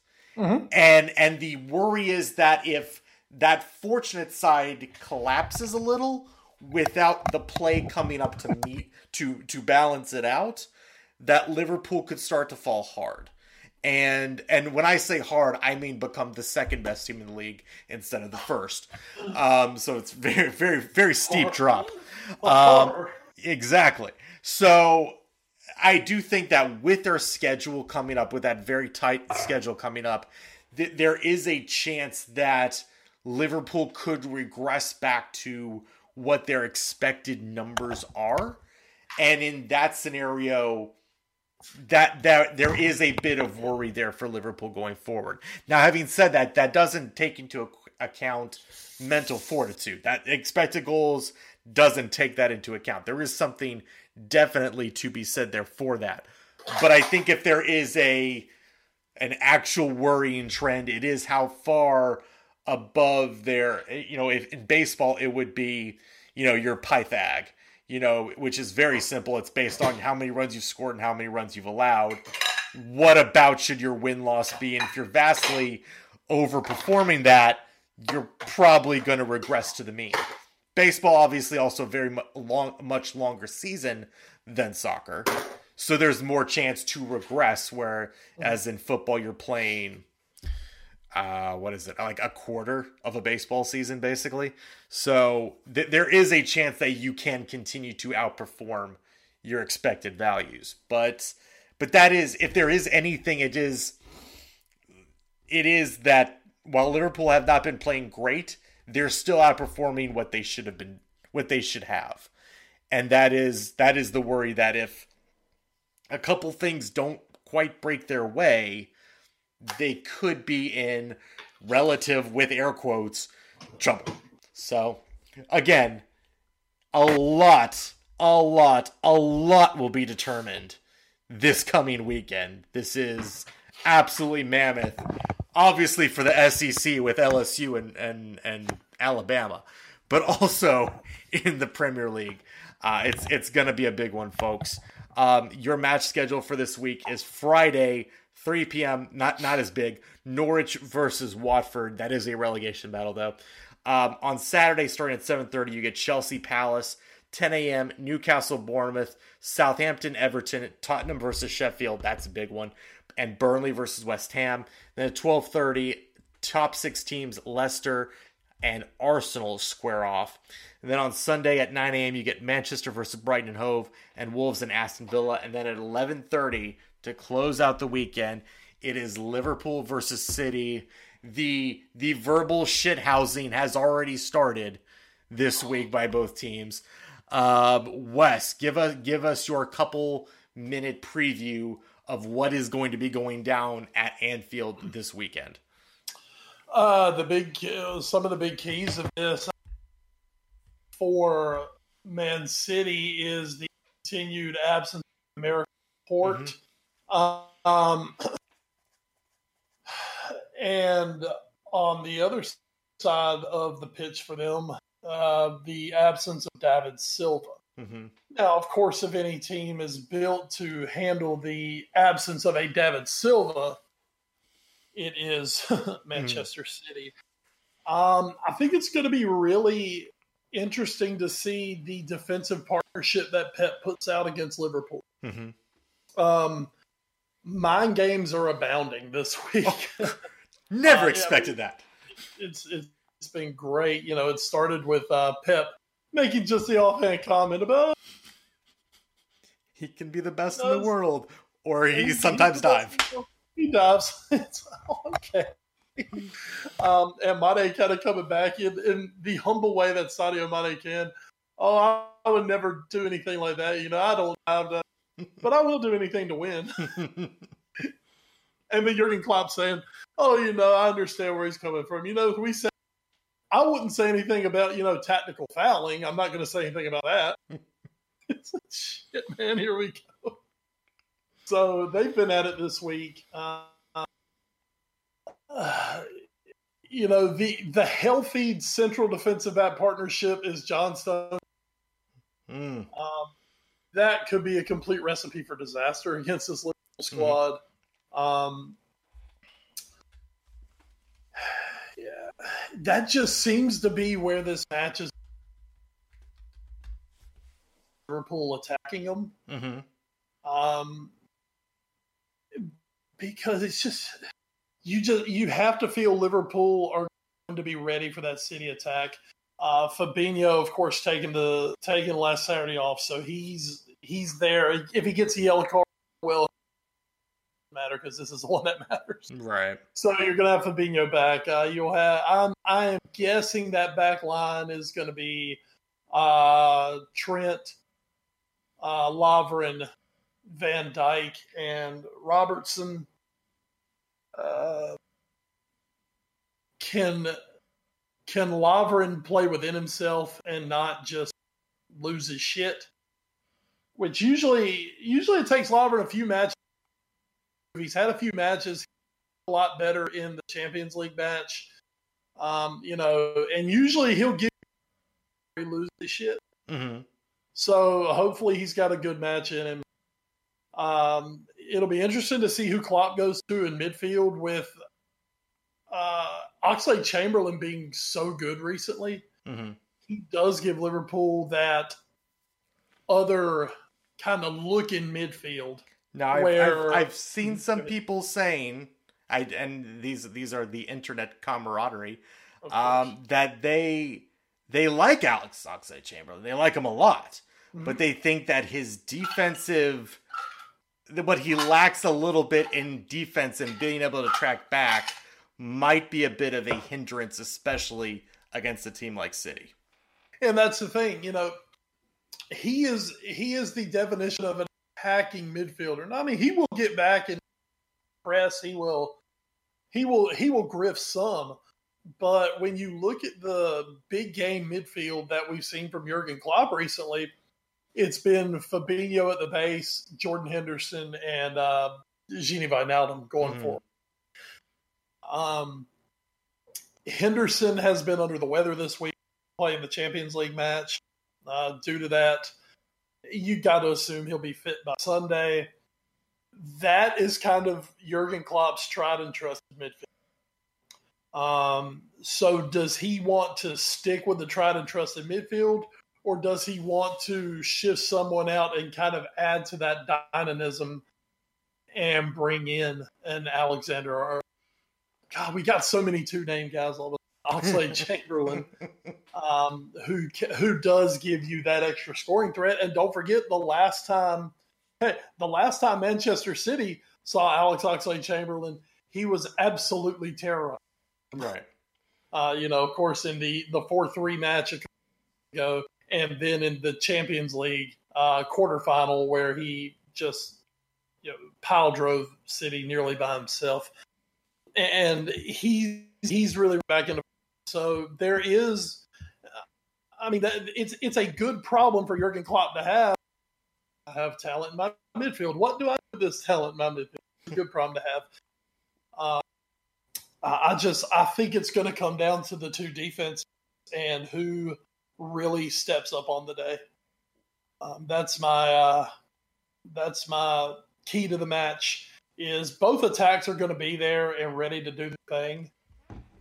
And and the worry is that if that fortunate side collapses a little without the play coming up to meet to to balance it out, that Liverpool could start to fall hard. And and when I say hard, I mean become the second best team in the league instead of the first. Um, so it's very very very steep drop. Um, Exactly. So I do think that with their schedule coming up, with that very tight schedule coming up, th- there is a chance that Liverpool could regress back to what their expected numbers are. And in that scenario, that that there is a bit of worry there for Liverpool going forward. Now, having said that, that doesn't take into account mental fortitude. That expected goals doesn't take that into account. There is something definitely to be said there for that. But I think if there is a an actual worrying trend, it is how far above their you know, if in baseball it would be, you know, your Pythag, you know, which is very simple. It's based on how many runs you've scored and how many runs you've allowed. What about should your win loss be? And if you're vastly overperforming that, you're probably going to regress to the mean. Baseball, obviously, also very mu- long, much longer season than soccer, so there's more chance to regress. Where, as in football, you're playing, uh, what is it, like a quarter of a baseball season, basically. So th- there is a chance that you can continue to outperform your expected values, but but that is if there is anything, it is it is that while Liverpool have not been playing great, they're still outperforming what they should have been what they should have. And that is that is the worry that if a couple things don't quite break their way, they could be in relative with air quotes trouble. So again, a lot, a lot, a lot will be determined this coming weekend. This is absolutely mammoth. Obviously for the SEC with LSU and and, and Alabama, but also in the Premier League. Uh, it's it's gonna be a big one, folks. Um, your match schedule for this week is Friday, 3 p.m. Not not as big. Norwich versus Watford. That is a relegation battle, though. Um, on Saturday, starting at 7:30, you get Chelsea Palace. 10 a.m. Newcastle Bournemouth, Southampton Everton, Tottenham versus Sheffield. That's a big one, and Burnley versus West Ham. Then at 12:30, top six teams Leicester and Arsenal square off. And then on Sunday at 9 a.m. you get Manchester versus Brighton and Hove and Wolves and Aston Villa. And then at 11:30 to close out the weekend, it is Liverpool versus City. The the verbal shithousing has already started this week by both teams. Um, Wes, give us give us your couple minute preview of what is going to be going down at Anfield this weekend. Uh, the big, uh, some of the big keys of this for Man City is the continued absence of Aymeric Laporte. Mm-hmm. Um, and on the other side of the pitch for them, uh, the absence of David Silva. Mm-hmm. Now, of course, if any team is built to handle the absence of a David Silva, it is Manchester mm-hmm. City. Um, I think it's going to be really interesting to see the defensive partnership that Pep puts out against Liverpool. Mm-hmm. Um, mind games are abounding this week. Oh, never uh, expected yeah, I mean, that. It's it's been great. You know, it started with uh, Pep making just the offhand comment about he can be the best in the world, or he, he sometimes dives. He dives. It's okay. um, and Mane kind of coming back in, in the humble way that Sadio Mane can. Oh, I, I, would never do anything like that. You know, I don't have that, but I will do anything to win. and then Jurgen Klopp saying, "Oh, you know, I understand where he's coming from. You know, we say I wouldn't say anything about you know tactical fouling. I'm not going to say anything about that. it's like, shit, man. Here we go. So they've been at it this week. Uh, uh, you know the the healthy central defensive back partnership is John Stones. Mm. Um, that could be a complete recipe for disaster against this Liverpool hmm. squad. Mm. Um, that just seems to be where this match is. Liverpool attacking them. Mm-hmm. Um, because it's just you just you have to feel Liverpool are going to be ready for that City attack. Uh, Fabinho, of course, taking the taking last Saturday off, so he's he's there. If he gets a yellow card, matter because this is the one that matters. Right. So you're going to have Fabinho back. Uh, you'll have. I'm. I am guessing that back line is going to be uh, Trent, uh, Lovren, Van Dijk, and Robertson. Uh, can can Lovren play within himself and not just lose his shit? Which usually usually it takes Lovren a few matches He's had a few matches, a lot better in the Champions League match. Um, you know, and usually he'll give he loses his shit. Mm-hmm. So hopefully he's got a good match in him. Um, it'll be interesting to see who Klopp goes to in midfield with uh, Oxlade Chamberlain being so good recently, Mm-hmm. he does give Liverpool that other kind of look in midfield. Now, I've, I've, I've seen some people saying, I and these these are the internet camaraderie, um, that they they like Alex Oxlade Chamberlain. They like him a lot, Mm-hmm. but they think that his defensive, what he lacks a little bit in defense and being able to track back, might be a bit of a hindrance, especially against a team like City. and that's the thing, you know, he is he is the definition of an attacking midfielder. And I mean, he will get back and press. He will he will he will griff some. But when you look at the big game midfield that we've seen from Jurgen Klopp recently, it's been Fabinho at the base, Jordan Henderson, and uh, Gini Wijnaldum going Mhm. forward. Um, Henderson has been under the weather this week, playing the Champions League match. Uh, due to that, you got to assume he'll be fit by Sunday. That is kind of Jurgen Klopp's tried and trusted midfield. Um, so, does he want to stick with the tried and trusted midfield, or does he want to shift someone out and kind of add to that dynamism and bring in an Alexander? Or God, we got so many two name guys all the Oxlade Chamberlain, um, who who does give you that extra scoring threat. And don't forget the last time, hey, the last time Manchester City saw Alex Oxlade Chamberlain, he was absolutely terrorized. Right. Uh, you know, of course, in the the four three match a couple ago, and then in the Champions League uh, quarterfinal where he just you know pile drove City nearly by himself, and he he's really back into. So there is, I mean, that, it's it's a good problem for Jurgen Klopp to have. I have talent in my midfield. What do I do with this talent in my midfield? Good problem to have. Uh, I just I think it's going to come down to the two defense and who really steps up on the day. Um, that's my uh, that's my key to the match. Is both attacks are going to be there and ready to do the thing.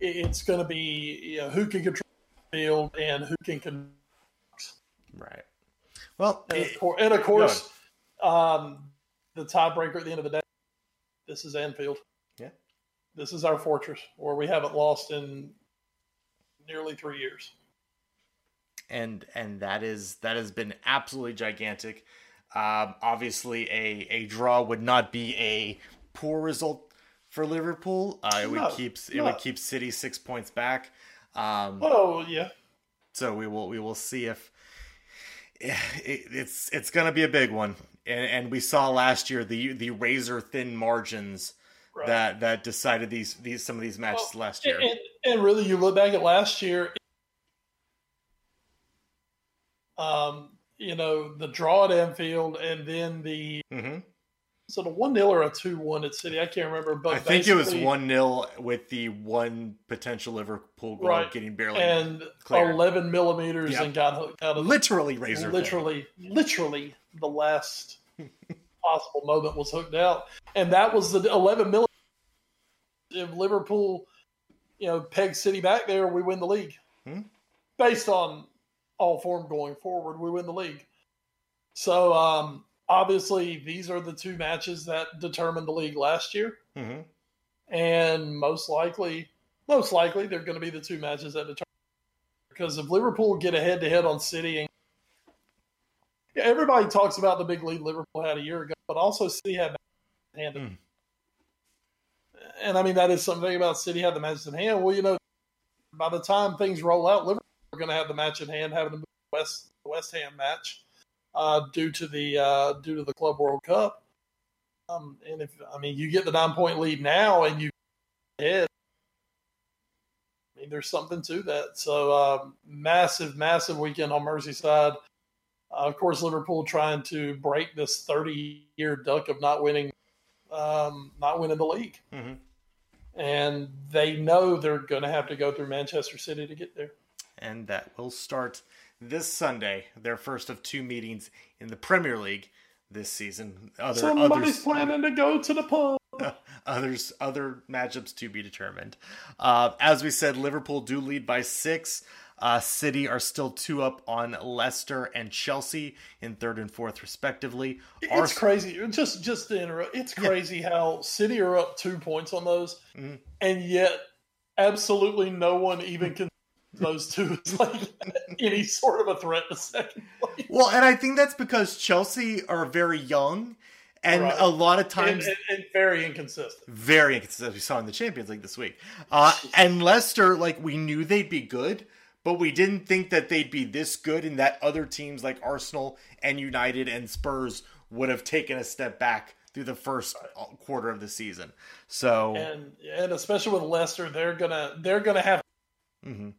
It- It's going to be you know, who can control the field and who can. Con- Right. Well, and, it- of course, and of course, um, the tiebreaker at the end of the day. This is Anfield. Yeah. This is our fortress where we haven't lost in nearly three years. and and that is that has been absolutely gigantic. Um, obviously, a a draw would not be a poor result for Liverpool. Uh, it would keep it no. would keep City six points back. Um, Oh yeah, so we will we will see if it, it's it's going to be a big one. And, and we saw last year the the razor thin margins right. that that decided these these some of these matches Well, last year. And, and, really, you look back at last year. Um, you know the draw at Anfield, and then the hmm so the one 0 or a two one at City. I can't remember, but I think it was one 0 with the one potential Liverpool goal Right. getting barely and eleven millimeters Yep. and got hooked out of literally razor literally, literally the last possible moment was hooked out, and that was the 11 millimeters. If Liverpool, you know, peg City back there, we win the league. Hmm. Based on all form going forward, we win the league. So um, obviously, these are the two matches that determined the league last year, hmm and most likely, most likely, they're going to be the two matches that determine. Because if Liverpool get a head to head on City and yeah, everybody talks about the big lead Liverpool had a year ago, but also City had hand. Mm. And I mean, that is something about City had the matches in hand. Well, you know, by the time things roll out, Liverpool are going to have the match in hand, having the West the West Ham match uh, due to the uh, due to the Club World Cup. Um, and if I mean, you get the nine point lead now, and you head. I mean, there's something to that. So, um, massive, massive weekend on Merseyside. Uh, of course, Liverpool trying to break this 30 year duck of not winning, um, not winning the league, hmm and they know they're going to have to go through Manchester City to get there. And that will start this Sunday, their first of two meetings in the Premier League this season. Other Somebody's others, planning to go to the pub. Others, other matchups to be determined. Uh, as we said, Liverpool do lead by six. Uh, City are still two up on Leicester and Chelsea in third and fourth, respectively. It's Ars- crazy. Just just to interrupt, it's crazy how City are up two points on those, and yet absolutely no one even can those two as like any sort of a threat to second place. Well, and I think that's because Chelsea are very young, and Right. a lot of times and, and very inconsistent. very inconsistent. as We saw in the Champions League this week. Uh, and Leicester, like we knew they'd be good, but we didn't think that they'd be this good, and that other teams like Arsenal and United and Spurs would have taken a step back through the first uh, quarter of the season. So And and especially with Leicester, they're gonna they're gonna have mhm.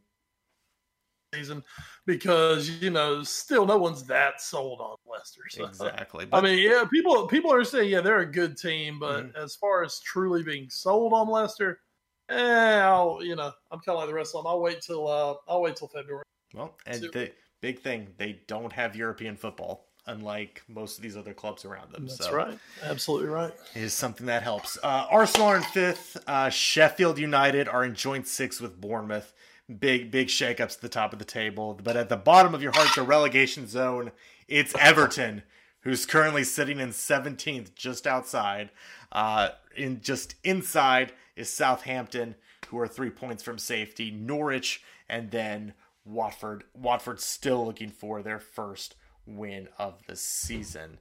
Season because you know still no one's that sold on Leicester. So. exactly. I mean, yeah, people people are saying yeah they're a good team, but Mm-hmm. as far as truly being sold on Leicester, eh, I'll you know I'm kind of like the rest of them. I'll wait till uh I'll wait till February. well, and So- the big thing, they don't have European football, unlike most of these other clubs around them. That's so. right, absolutely right. is something that helps. Uh, Arsenal are in fifth. Uh, Sheffield United are in joint sixth with Bournemouth. Big, big shakeups at the top of the table. But at the bottom of your heart, the relegation zone, it's Everton, who's currently sitting in 17th, just outside. Uh, in just inside is Southampton, who are three points from safety. Norwich, and then Watford. Watford still looking for their first win of the season.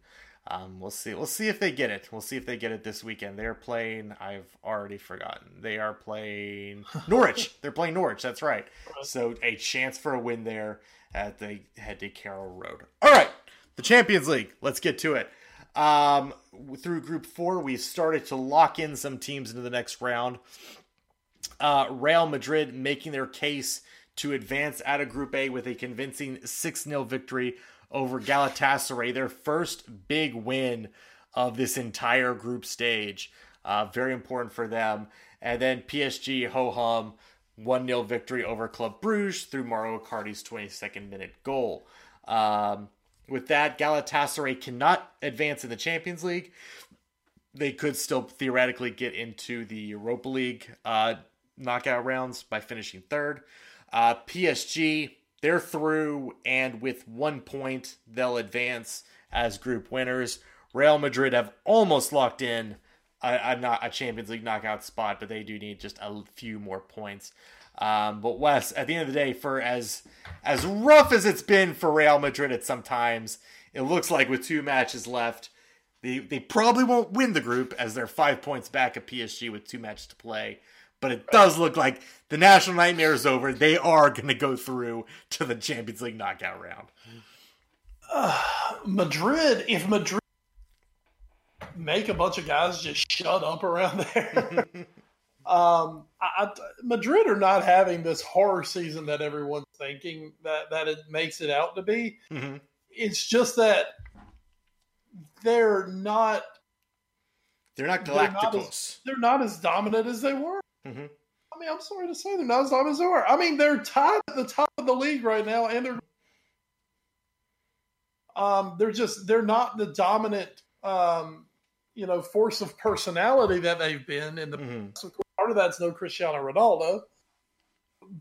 Um, we'll see. We'll see if they get it. We'll see if they get it this weekend. They're playing. I've already forgotten. They are playing Norwich. They're playing Norwich. That's right. So a chance for a win there at the head to Carrow Road. All right, the Champions League. Let's get to it. Um, through Group Four, we started to lock in some teams into the next round. Uh, Real Madrid making their case to advance out of Group A with a convincing 6 0 victory over Galatasaray, their first big win of this entire group stage. Uh, very important for them. And then PSG ho hum 1 0 victory over Club Bruges through Mauro Icardi's 22nd minute goal. Um, with that, Galatasaray cannot advance in the Champions League. They could still theoretically get into the Europa League uh, knockout rounds by finishing third. Uh, PSG, they're through, and with one point, they'll advance as group winners. Real Madrid have almost locked in a, a, not a Champions League knockout spot, but they do need just a few more points. Um, but Wes, at the end of the day, for as as rough as it's been for Real Madrid at some times, it looks like with two matches left, they they probably won't win the group as they're five points back at PSG with two matches to play. But it does look like the national nightmare is over. They are going to go through to the Champions League knockout round. Madrid, if Madrid make a bunch of guys just shut up around there. um, I, I, Madrid are not having this horror season that everyone's thinking that that it makes it out to be. Mhm. It's just that they're not They're not They're not Galacticos. they're not as dominant as they were. Mhm. I mean, I'm sorry to say they're not as dominant as they were. I mean, they're tied at the top of the league right now, and they're um, they're just they're not the dominant um, you know force of personality that they've been in the Mhm. past. Of course, Part of that's no Cristiano Ronaldo,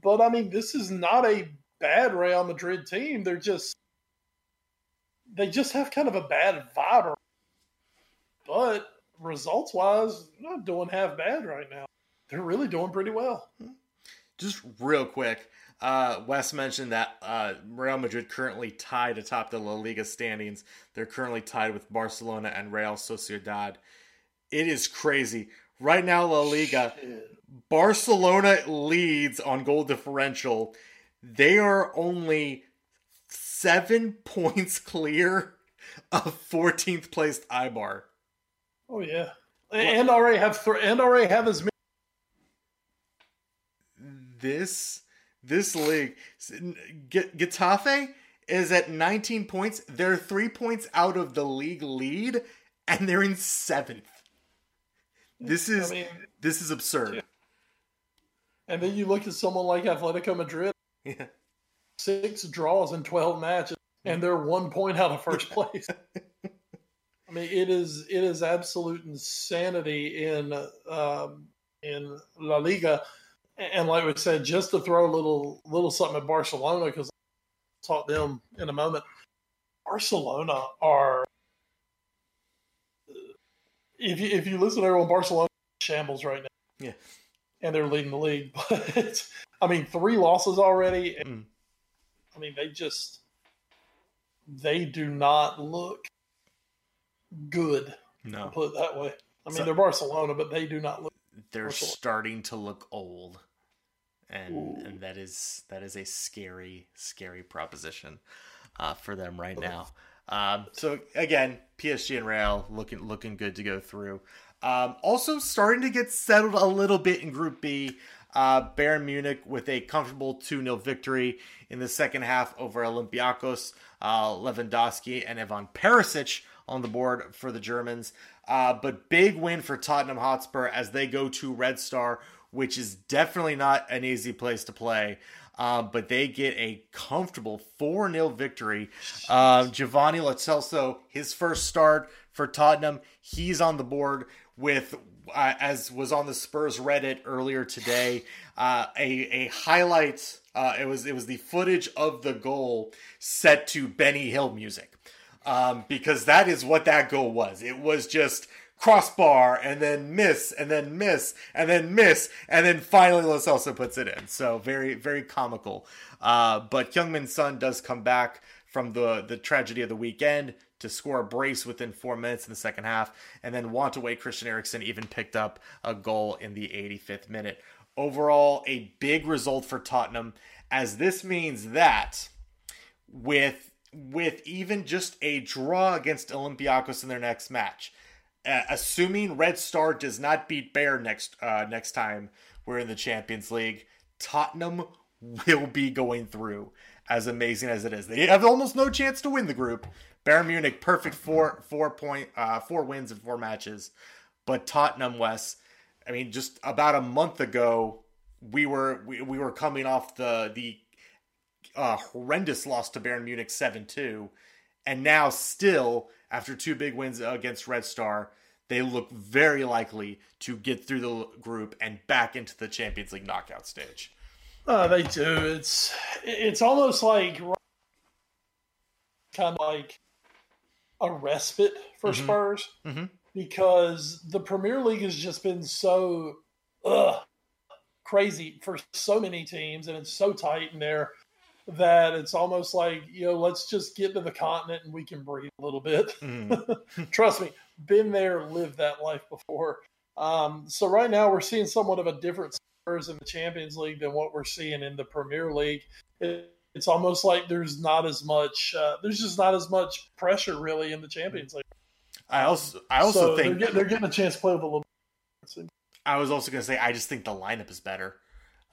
but I mean, this is not a bad Real Madrid team. They're just they just have kind of a bad vibe, but results wise, not doing half bad right now. They're really doing pretty well. Just real quick, uh, Wes mentioned that uh, Real Madrid currently tied atop the La Liga standings. They're currently tied with Barcelona and Real Sociedad. It is crazy. Right now, La Liga, Barcelona leads on goal differential. They are only seven points clear of 14th placed Eibar. Oh yeah, and already have th- and already have as many. This this league Get, Getafe is at 19 points. They're 3 points out of the league lead and they're in 7th. This is I mean, this is absurd. and then you look at someone like Atletico Madrid, Yeah. six draws in twelve matches, and they're one point out of first place. I I mean, it is it is absolute insanity in um, in La Liga, and like we said, just to throw a little little something at Barcelona because I taught them in a moment. Barcelona are if you if you listen to everyone, Barcelona shambles right now. Yeah, and they're leading the league, but I mean, three losses already. Mm. I mean, they just they do not look good. No, I'll put it that way. I mean, So- they're Barcelona, but they do not look. they're Barcelona. starting to look old, and Ooh. and that is that is a scary, scary proposition uh, for them right now. Um, so again, PSG and Real looking looking good to go through. Um, also starting to get settled a little bit in Group B. Uh, Bayern Munich with a comfortable 2 0 victory in the second half over Olympiakos. Uh, Lewandowski and Ivan Perisic on the board for the Germans. Uh, but big win for Tottenham Hotspur as they go to Red Star, which is definitely not an easy place to play. Um, but they get a comfortable 4 0 victory. Um, Giovanni Lo Celso, his first start for Tottenham, he's on the board with, uh, as was on the Spurs Reddit earlier today, uh, a, a highlight. Uh, it was it was the footage of the goal set to Benny Hill music um, because that is what that goal was. It was just crossbar and then miss and then miss and then miss and then finally Lo Celso puts it in. So very very comical. Uh, but Heung-min Son does come back from the the tragedy of the weekend to score a brace within four minutes in the second half, and then want away Christian Eriksen even picked up a goal in the 85th minute. Overall, a big result for Tottenham, as this means that with with even just a draw against Olympiacos in their next match, uh, assuming Red Star does not beat Bear next uh, next time we're in the Champions League, Tottenham will be going through. As amazing as it is, they have almost no chance to win the group. Bayern Munich, perfect four four point uh, four wins in four matches, but Tottenham West. I mean, just about a month ago, we were we, we were coming off the the uh, horrendous loss to Bayern Munich 7 2. And now, still, after two big wins against Red Star, they look very likely to get through the group and back into the Champions League knockout stage. Uh, they do. It's it's almost like kind of like a respite for Mhm. Spurs Mhm. because the Premier League has just been so ugh, crazy for so many teams and it's so tight in there that it's almost like you know let's just get to the continent and we can breathe a little bit. Mhm. Trust me, been there, lived that life before. Um, so right now we're seeing somewhat of a different Spurs in the Champions League than what we're seeing in the Premier League. It, it's almost like there's not as much. Uh, there's just not as much pressure really in the Champions League. I also, I also so think they're getting, they're getting a chance to play with a little. I was also going to say I just think the lineup is better.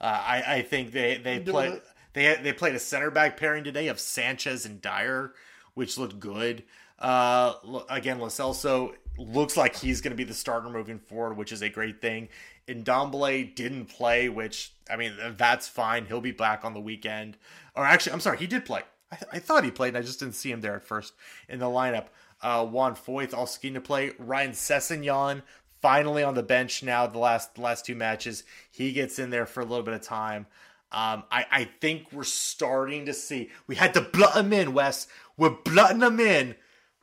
Uh, I I think they they play. They they played a center back pairing today of Sanchez and Dier, which looked good. Uh, again, Lo Celso looks like he's going to be the starter moving forward, which is a great thing. Ndombele didn't play, which I mean that's fine. He'll be back on the weekend. Or actually, I'm sorry, he did play. I, th- I thought he played, and I just didn't see him there at first in the lineup. Uh, Juan Foyth also getting to play. Ryan Sessegnon finally on the bench now. The last the last two matches, he gets in there for a little bit of time. Um, I, I think we're starting to see. We had to blunt them in, Wes. We're blunting them in,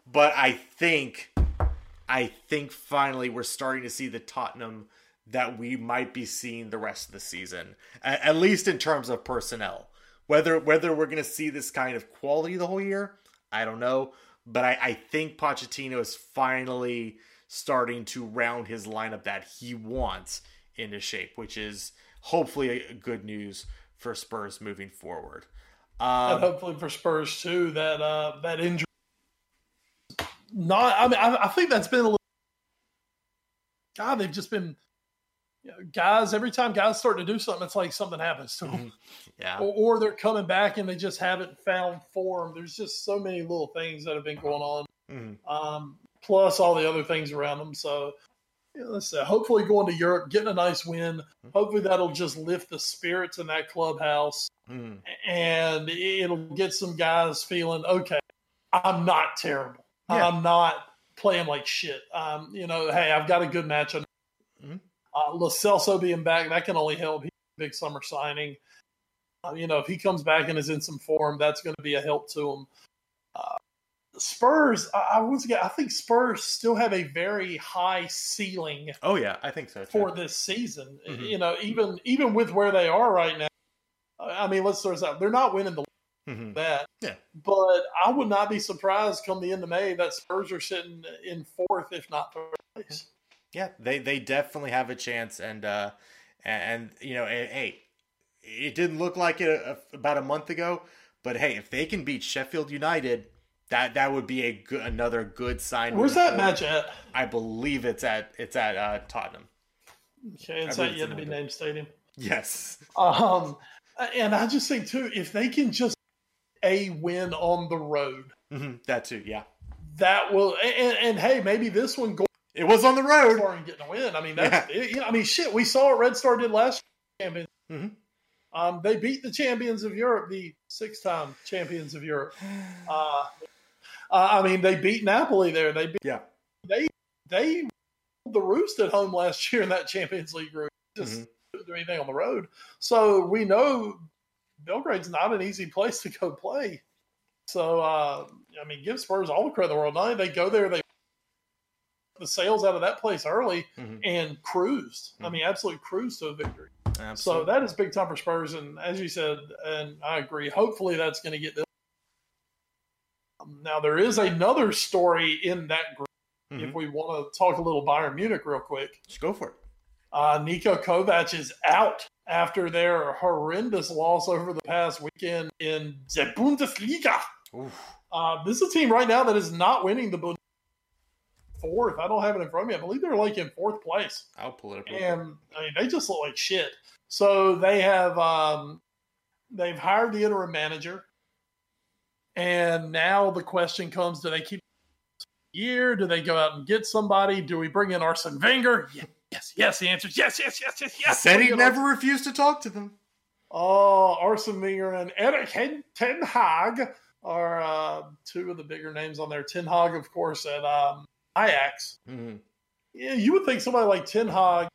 but I think, I think finally we're starting to see the Tottenham that we might be seeing the rest of the season, at, at least in terms of personnel. Whether whether we're going to see this kind of quality the whole year, I don't know. But I, I think Pochettino is finally starting to round his lineup that he wants into shape, which is hopefully good news for Spurs moving forward. and Um, hopefully for Spurs too, that uh, that injury. Not, I mean, I, I think that's been a little. God, they've just been, you know, guys. Every time guys start to do something, it's like something happens to them, yeah, or, or they're coming back and they just haven't found form. There's just so many little things that have been going on, Mhm. um, plus all the other things around them. So, you know, let's say, hopefully going to Europe, getting a nice win. Hopefully that'll just lift the spirits in that clubhouse Mhm. and it'll get some guys feeling okay. I'm not terrible. Yeah. I'm not playing like shit. Um, you know, hey, I've got a good match. On, mm-hmm. uh, being back, that can only help. He's a big summer signing. Uh, you know, if he comes back and is in some form, that's going to be a help to him. Uh, Spurs, I, once again, I think Spurs still have a very high ceiling. Oh yeah, I think so too. for this season. Mm-hmm. You know, even even with where they are right now, I mean, let's throw this out. They're not winning the mm-hmm. that. Yeah. But I would not be surprised come the end of May that Spurs are sitting in fourth, if not third place. Yeah, they they definitely have a chance, and uh, and you know, hey, it didn't look like it a, about a month ago, but hey, if they can beat Sheffield United, that that would be a good, another good sign. Where's that match at? I believe it's at it's at uh, Tottenham. Okay, it's at yet to be named stadium. Yes. Um, and I just think too, if they can just a win on the road, mm-hmm. that too, yeah, that will. And, and hey, maybe this one go. It was on the road. And getting a win. I mean, that's yeah. it, you know, I mean, shit. We saw what Red Star did last year. Mm-hmm. Um, they beat the champions of Europe, the six-time champions of Europe. Uh, uh, I mean, they beat Napoli there. They beat, yeah. They they the roost at home last year in that Champions League group. Just mm-hmm. do anything on the road. So we know Belgrade's not an easy place to go play. So uh, I mean, give Spurs all the credit in the world. Not they go there, they the sales out of that place early mm-hmm. and cruised. Mm-hmm. I mean, absolutely cruised to a victory. Absolutely. So that is big time for Spurs, and as you said, and I agree. Hopefully, that's going to get them. Now there is another story in that group. Mm-hmm. If we want to talk a little Bayern Munich real quick, let's go for it. Uh, Niko Kovac is out after their horrendous loss over the past weekend in the Bundesliga. Uh, this is a team right now that is not winning the Bundesliga. Fourth, I don't have it in front of me. I believe they're like in fourth place. I'll pull it up. And I mean, they just look like shit. So they have um, they've hired the interim manager, and now the question comes: Do they keep year? Do they go out and get somebody? Do we bring in Arsene Wenger? Yeah, yes, yes. The answer is yes, yes, yes, yes, yes. Said he never refused to talk to them. Oh, Arsene Wenger and Erik Ten Hag are uh, two of the bigger names on there. Ten Hag, of course, at um, Ajax. Mm-hmm. Yeah, you would think somebody like Ten Hag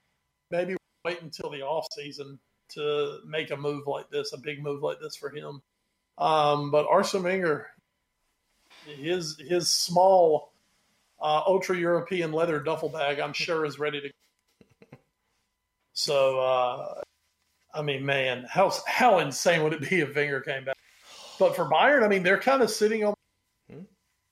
maybe wait until the off season to make a move like this, a big move like this for him. Um, but Arsene Wenger, his his small uh, ultra European leather duffel bag, I'm sure is ready to. So, uh, I mean, man, how how insane would it be if Wenger came back? But for Bayern, I mean, they're kind of sitting on hmm?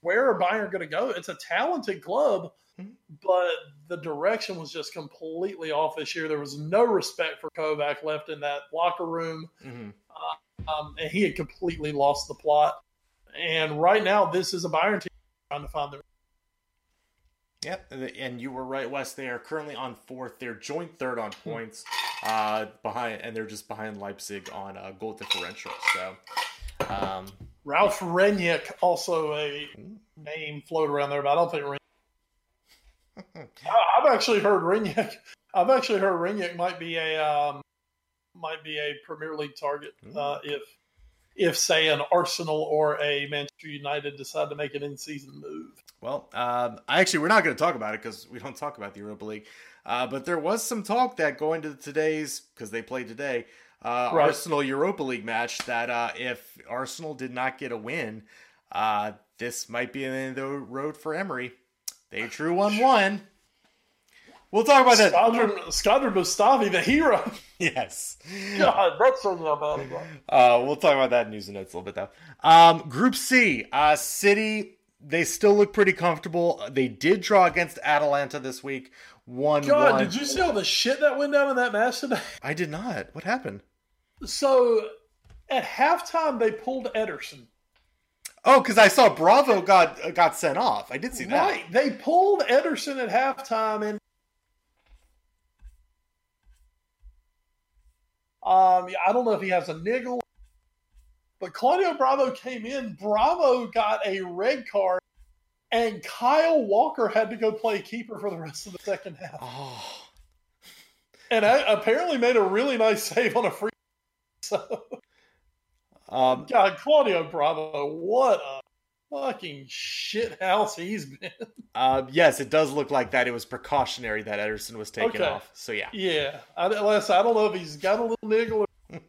where are Bayern going to go? It's a talented club, hmm? but the direction was just completely off this year. There was no respect for Kovac left in that locker room, mm-hmm. Um, and he had completely lost the plot. And right now, this is a Bayern team trying to find their Yep, and you were right, Wes. They are currently on fourth. They're joint third on points, uh, behind, and they're just behind Leipzig on uh, goal differential. So, um, Ralf Rangnick, also a name float around there, but I don't think Rangnick. I've actually heard Rangnick. I've actually heard Rangnick might be a um, might be a Premier League target uh, if if say an Arsenal or a Manchester United decide to make an in season move. Well, um, actually, we're not going to talk about it because we don't talk about the Europa League. Uh, but there was some talk that going to today's because they played today uh, right. Arsenal Europa League match that uh, if Arsenal did not get a win, uh, this might be in the road for Emery. They drew one one. We'll talk about that. Shkodran, Shkodran Mustafi, the hero. yes. God, that's so bad. Uh, we'll talk about that in news and notes a little bit though. Um, Group C, uh, City they still look pretty comfortable. They did draw against Atalanta this week. One. God, one. did you see all the shit that went down in that match today? I did not. What happened? So, at halftime, they pulled Ederson. Oh, because I saw Bravo got got sent off. I did see that. Right, they pulled Ederson at halftime, and um, I don't know if he has a niggle but Claudio Bravo came in. Bravo got a red card, and Kyle Walker had to go play keeper for the rest of the second half. Oh. And I apparently made a really nice save on a free. So, um, God, Claudio Bravo, what a fucking shit house he's been. Uh, yes, it does look like that. It was precautionary that Ederson was taken Okay. off. So yeah, Yeah, I, unless I don't know if he's got a little niggle. Or,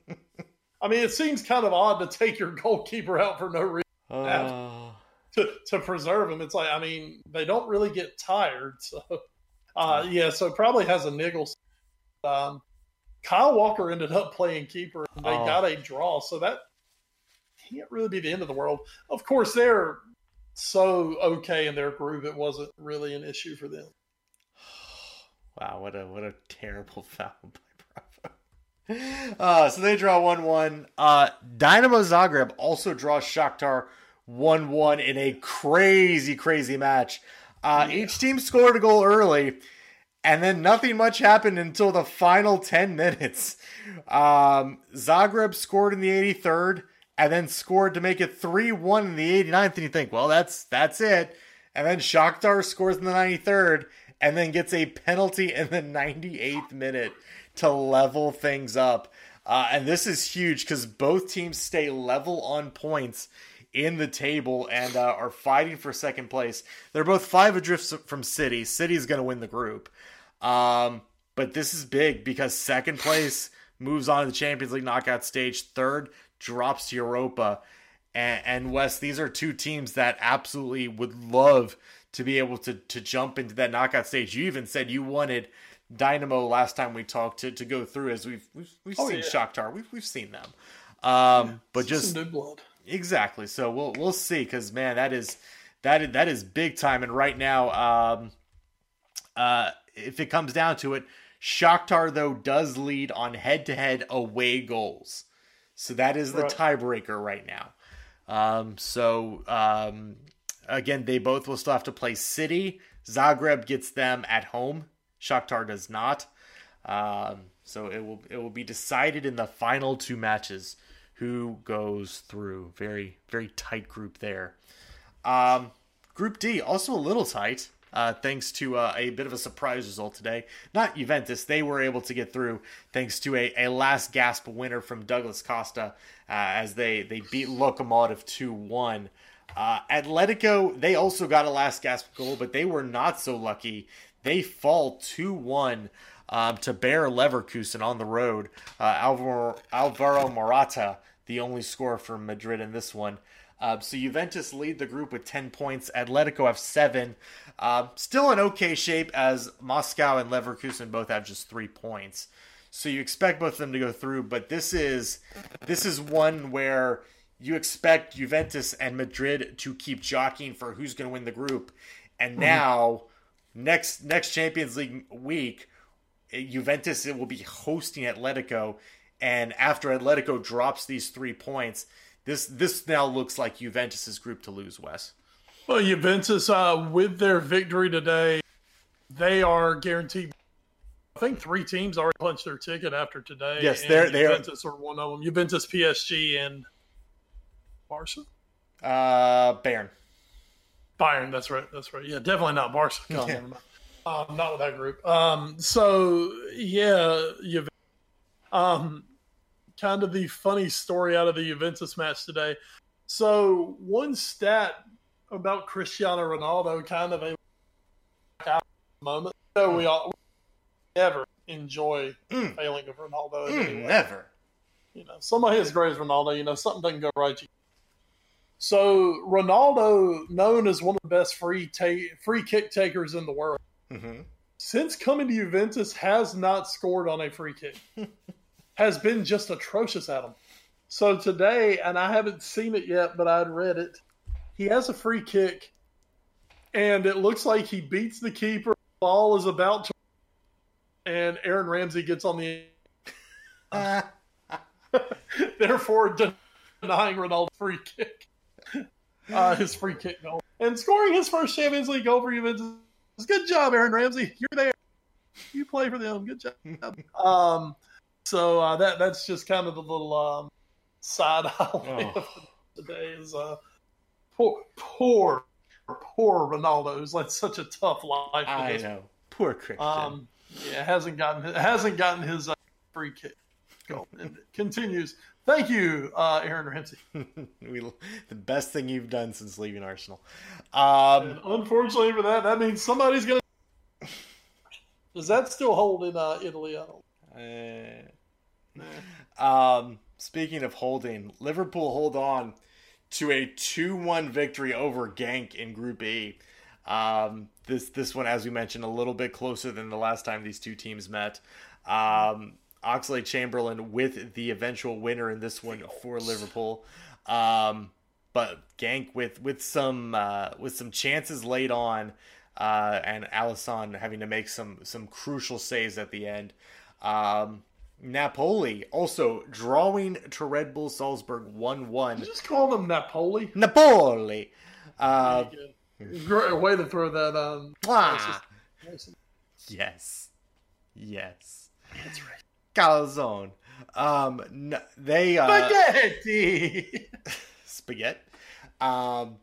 I mean, it seems kind of odd to take your goalkeeper out for no reason uh, to, to preserve him. It's like I mean, they don't really get tired, so uh, yeah. So it probably has a niggle. Um, Kyle Walker ended up playing keeper, and they Oh. got a draw, so that can't really be the end of the world. Of course, they're so okay in their groove; it wasn't really an issue for them. wow, what a what a terrible foul by Bravo. Uh, so they draw one one. Uh, Dynamo Zagreb also draws Shakhtar one one in a crazy crazy match. Uh, Each team scored a goal early, and then nothing much happened until the final 10 minutes. Um, Zagreb scored in the 83rd and then scored to make it 3-1 in the 89th and you think, well, that's that's it. And then Shakhtar scores in the 93rd and then gets a penalty in the 98th minute to level things up. Uh, and this is huge because both teams stay level on points in the table and uh, are fighting for second place. They're both five adrift from City. City's going to win the group. Um, but this is big because second place moves on to the Champions League knockout stage. Third drops Europa. And, and Wes, these are two teams that absolutely would love to be able to to jump into that knockout stage. You even said you wanted Dynamo last time we talked to, to go through as we've we've, we've Oh, seen yeah. Shakhtar. We've we've seen them. Um, but Some just new blood. Exactly. So we'll we'll see because man, that is that is, that is big time. And right now, um, uh, if it comes down to it, Shakhtar though does lead on head to head away goals. So that is the tiebreaker right now. Um, so um, again, they both will still have to play City. Zagreb gets them at home. Shakhtar does not. Um, so it will it will be decided in the final two matches who goes through. Very very tight group there. Um, group D also a little tight. Uh, thanks to uh, a bit of a surprise result today. Not Juventus, they were able to get through thanks to a, a last gasp winner from Douglas Costa uh, as they, they beat Lokomotiv 2 1. Uh, Atletico, they also got a last gasp goal, but they were not so lucky. They fall 2 1 um, to Bayer Leverkusen on the road. Uh, Alvaro, Alvaro Morata, the only scorer for Madrid in this one. Uh, so Juventus lead the group with 10 points. Atletico have seven. Uh, still in okay shape as Moscow and Leverkusen both have just three points. So you expect both of them to go through, but this is this is one where you expect Juventus and Madrid to keep jockeying for who's going to win the group. And now, next next Champions League week, Juventus it will be hosting Atletico, and after Atletico drops these three points, this this now looks like Juventus's group to lose. Wes. Well, Juventus, uh, with their victory today, they are guaranteed. I think three teams already punched their ticket after today. Yes, they're- they Juventus are one of them. Juventus, PSG, and Barca. Uh, Bayern. Bayern. That's right. That's right. Yeah, definitely not Barca. Yeah. Um, not with that group. Um, so yeah, Juventus. Um, kind of the funny story out of the Juventus match today. So one stat about Cristiano Ronaldo, kind of a moment. So we all we never enjoy Mm. failing of Ronaldo. Mm, any way never. you know, somebody as great as Ronaldo, you know, something doesn't go right. you- So Ronaldo, known as one of the best free ta- free kick takers in the world, hmm since coming to Juventus, has not scored on a free kick. has been just atrocious at them. So today, and I haven't seen it yet, but I'd read it. He has a free kick, and it looks like he beats the keeper. Ball is about to, and Aaron Ramsey gets on the therefore denying Ronaldo free kick, uh, his free kick goal, and scoring his first Champions League goal for Juventus. Good job, Aaron Ramsey. You're there. You play for them. Good job. um, so uh, that that's just kind of the little um, side highlight Oh. of today is uh, poor, poor, poor Ronaldo who's led such a tough life. I know. Poor Christian. um, yeah, hasn't gotten hasn't gotten his uh, free kick goal. And continues Thank you, uh, Aaron Ramsey. we, the best thing you've done since leaving Arsenal. Um, unfortunately for that, that means somebody's going to. Does that still hold in uh, Italy? I don't. uh, um, speaking of holding, Liverpool hold on to a 2-1 victory over Genk in Group E. Um, this this one, as we mentioned, a little bit closer than the last time these two teams met. Um, Oxlade Chamberlain with the eventual winner in this one for Liverpool. Um, but Genk with with some uh, with some chances laid on, uh, and Alisson having to make some some crucial saves at the end. Um, Napoli also drawing to Red Bull Salzburg one one. Just call them Napoli. Napoli. Uh, Great way to throw that on. mwah. Yes. Yes. That's right. Calzone. Um, they uh, Spaghetti. spaghetti. Um,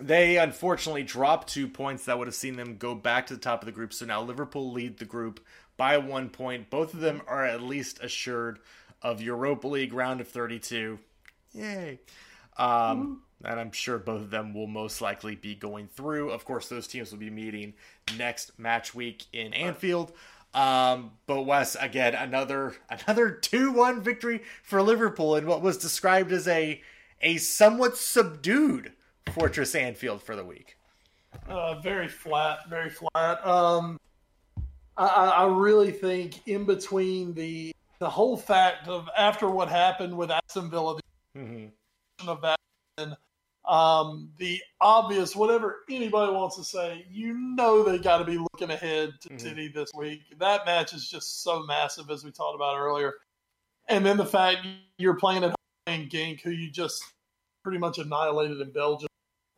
they unfortunately dropped two points that would have seen them go back to the top of the group. So now Liverpool lead the group by one point. Both of them are at least assured of Europa League round of 32. Yay. Um, and I'm sure both of them will most likely be going through. Of course, those teams will be meeting next match week in Anfield. Um, but Wes, again, another another two one victory for Liverpool in what was described as a a somewhat subdued Fortress Anfield for the week. Uh, very flat, very flat. Um, I, I really think in between the the whole fact of after what happened with Aston Villa, Mm-hmm. of that, and um, the obvious whatever anybody wants to say, you know they got to be looking ahead to Mhm. City this week. That match is just so massive, as we talked about earlier, and then the fact you're playing at home in Genk, who you just pretty much annihilated in Belgium.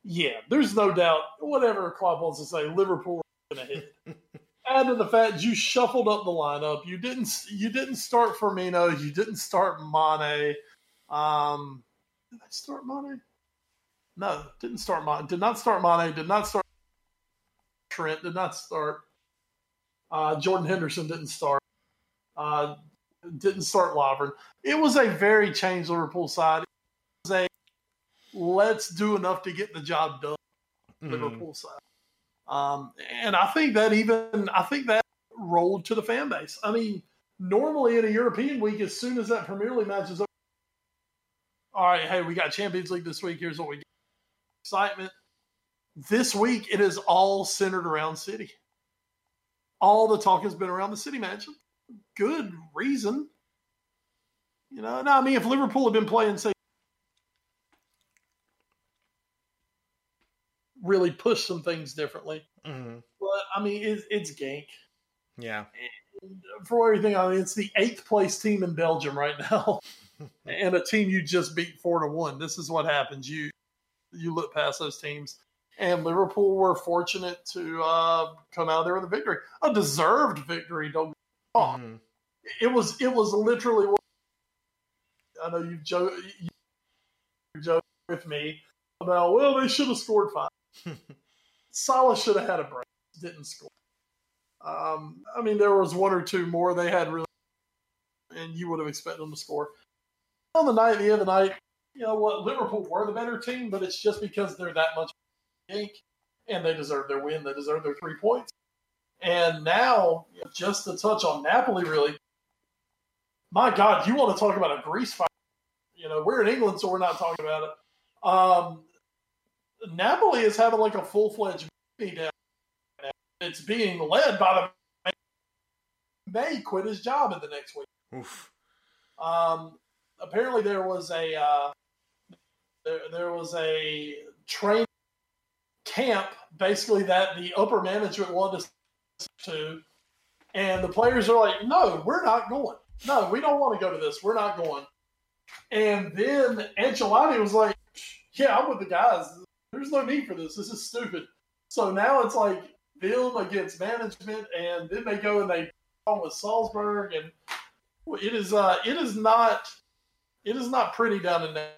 Yeah, there's no doubt. Whatever Klopp wants to say, Liverpool going ahead. Add to the fact you shuffled up the lineup. You didn't. You didn't start Firmino. You didn't start Mane. Um, did I start Mane? No, didn't start Mane. Did not start Mane. Did not start Trent. Did not start. Uh, Jordan Henderson didn't start. Uh, didn't start Lovren. It was a very changed Liverpool side. It was a let's do enough to get the job done. Mhm. Liverpool side. Um, and I think that even I think that rolled to the fan base. I mean, normally in a European week, as soon as that Premier League match is all right, hey, we got Champions League this week. Here's what we get. Excitement. This week, it is all centered around City. All the talk has been around the City match. Good reason. You know, no, I mean, if Liverpool had been playing, say, really push some things differently. Mhm. But I mean, it's, it's Genk. Yeah. For everything, I mean, it's the eighth place team in Belgium right now, and a team you just beat four to one. This is what happens. You you look past those teams, and Liverpool were fortunate to uh, come out there with a victory, a deserved victory. Don't get wrong. Mhm. It was it was literally. what- I know you joke you joke with me about well they should have scored five. Salah should have had a break. Didn't score. Um, I mean, there was one or two more they had really, and you would have expected them to score. On the night, the other night, you know what? Liverpool were the better team, but it's just because they're that much ink, and they deserve their win. They deserve their three points. And now, just to touch on Napoli, really, my God, you want to talk about a grease fire? You know, we're in England, so we're not talking about it. Um, Napoli is having like a full fledged meeting down. now. It's being led by the may quit his job in the next week. Oof. Um, apparently, there was a uh, there, there was a train camp, basically that the upper management wanted us to, and the players are like, "No, we're not going. No, we don't want to go to this. We're not going." And then Ancelotti was like, "Yeah, I'm with the guys. There's no need for this. This is stupid." So now it's like them against management, and then they go and they on with Salzburg, and it is uh, it is not it is not pretty down in there.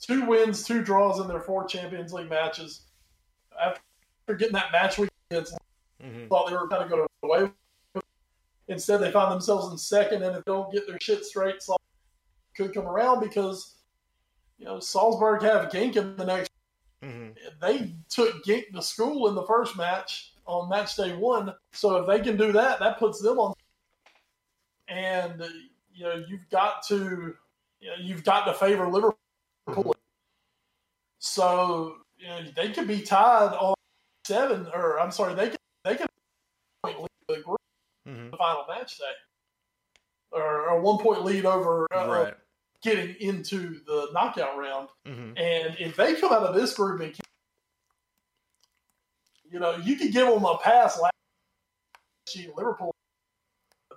Two wins, two draws in their four Champions League matches. After getting that match week against, Mhm. thought they were going to go away. Instead, they find themselves in second, and if they don't get their shit straight, so could come around because you know Salzburg have Genk in the next. They took Genk to school in the first match on match day one. So if they can do that, that puts them on. And you know you've got to you know, you've got to favor Liverpool. Mm-hmm. So you know they could be tied on seven, or I'm sorry, they could they could point lead the group mm-hmm. the final match day, or a one point lead over uh, right. Getting into the knockout round. Mm-hmm. And if they come out of this group and you know, you could give them a pass last year, Liverpool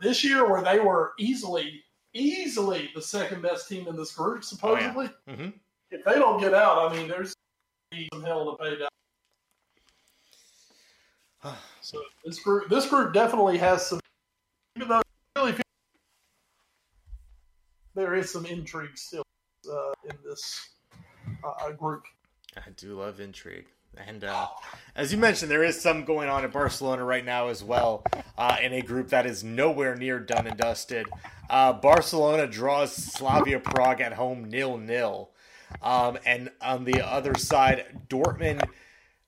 this year where they were easily, easily the second best team in this group, supposedly. Oh, yeah. mm-hmm. If they don't get out, I mean, there's some hell to pay down. so this group, this group definitely has some. Even though there is some intrigue still uh, in this uh, group. I do love intrigue. And uh, as you mentioned, there is some going on in Barcelona right now as well, uh, in a group that is nowhere near done and dusted. Uh, Barcelona draws Slavia Prague at home nil nil, um, and on the other side, Dortmund.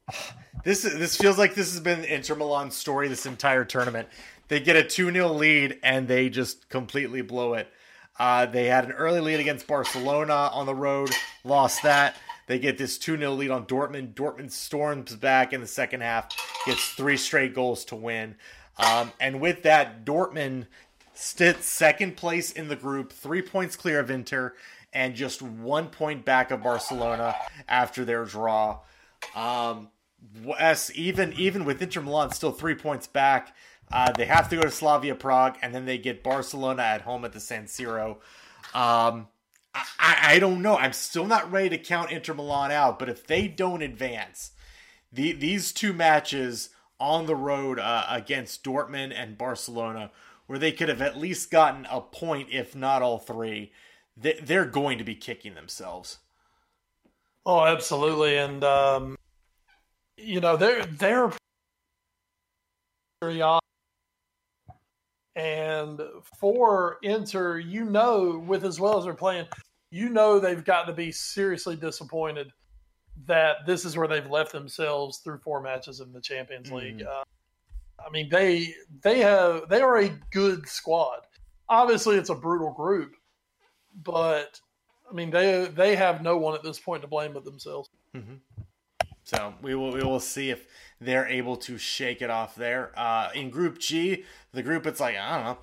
This this feels like this has been Inter Milan's story this entire tournament. They get a 2 0 lead and they just completely blow it. Uh, they had an early lead against Barcelona on the road, lost that. They get this 2 0 lead on Dortmund. Dortmund storms back in the second half, gets three straight goals to win. Um, and with that, Dortmund sits second place in the group, three points clear of Inter, and just one point back of Barcelona after their draw. Um, yes, even even with Inter Milan still three points back, uh, they have to go to Slavia Prague, and then they get Barcelona at home at the San Siro. Um, I, I don't know. I'm still not ready to count Inter Milan out, but if they don't advance, the these two matches on the road uh, against Dortmund and Barcelona, where they could have at least gotten a point, if not all three, they, they're going to be kicking themselves. Oh, absolutely, and um, you know they're they're and for Inter, you know, with as well as they're playing, you know they've got to be seriously disappointed that this is where they've left themselves through four matches in the Champions mm-hmm. League. Uh, I mean, they they have they are a good squad. Obviously, it's a brutal group, but I mean they they have no one at this point to blame but themselves. Mm-hmm. So we will we will see if they're able to shake it off there. Uh, in Group G, the group it's like I don't know.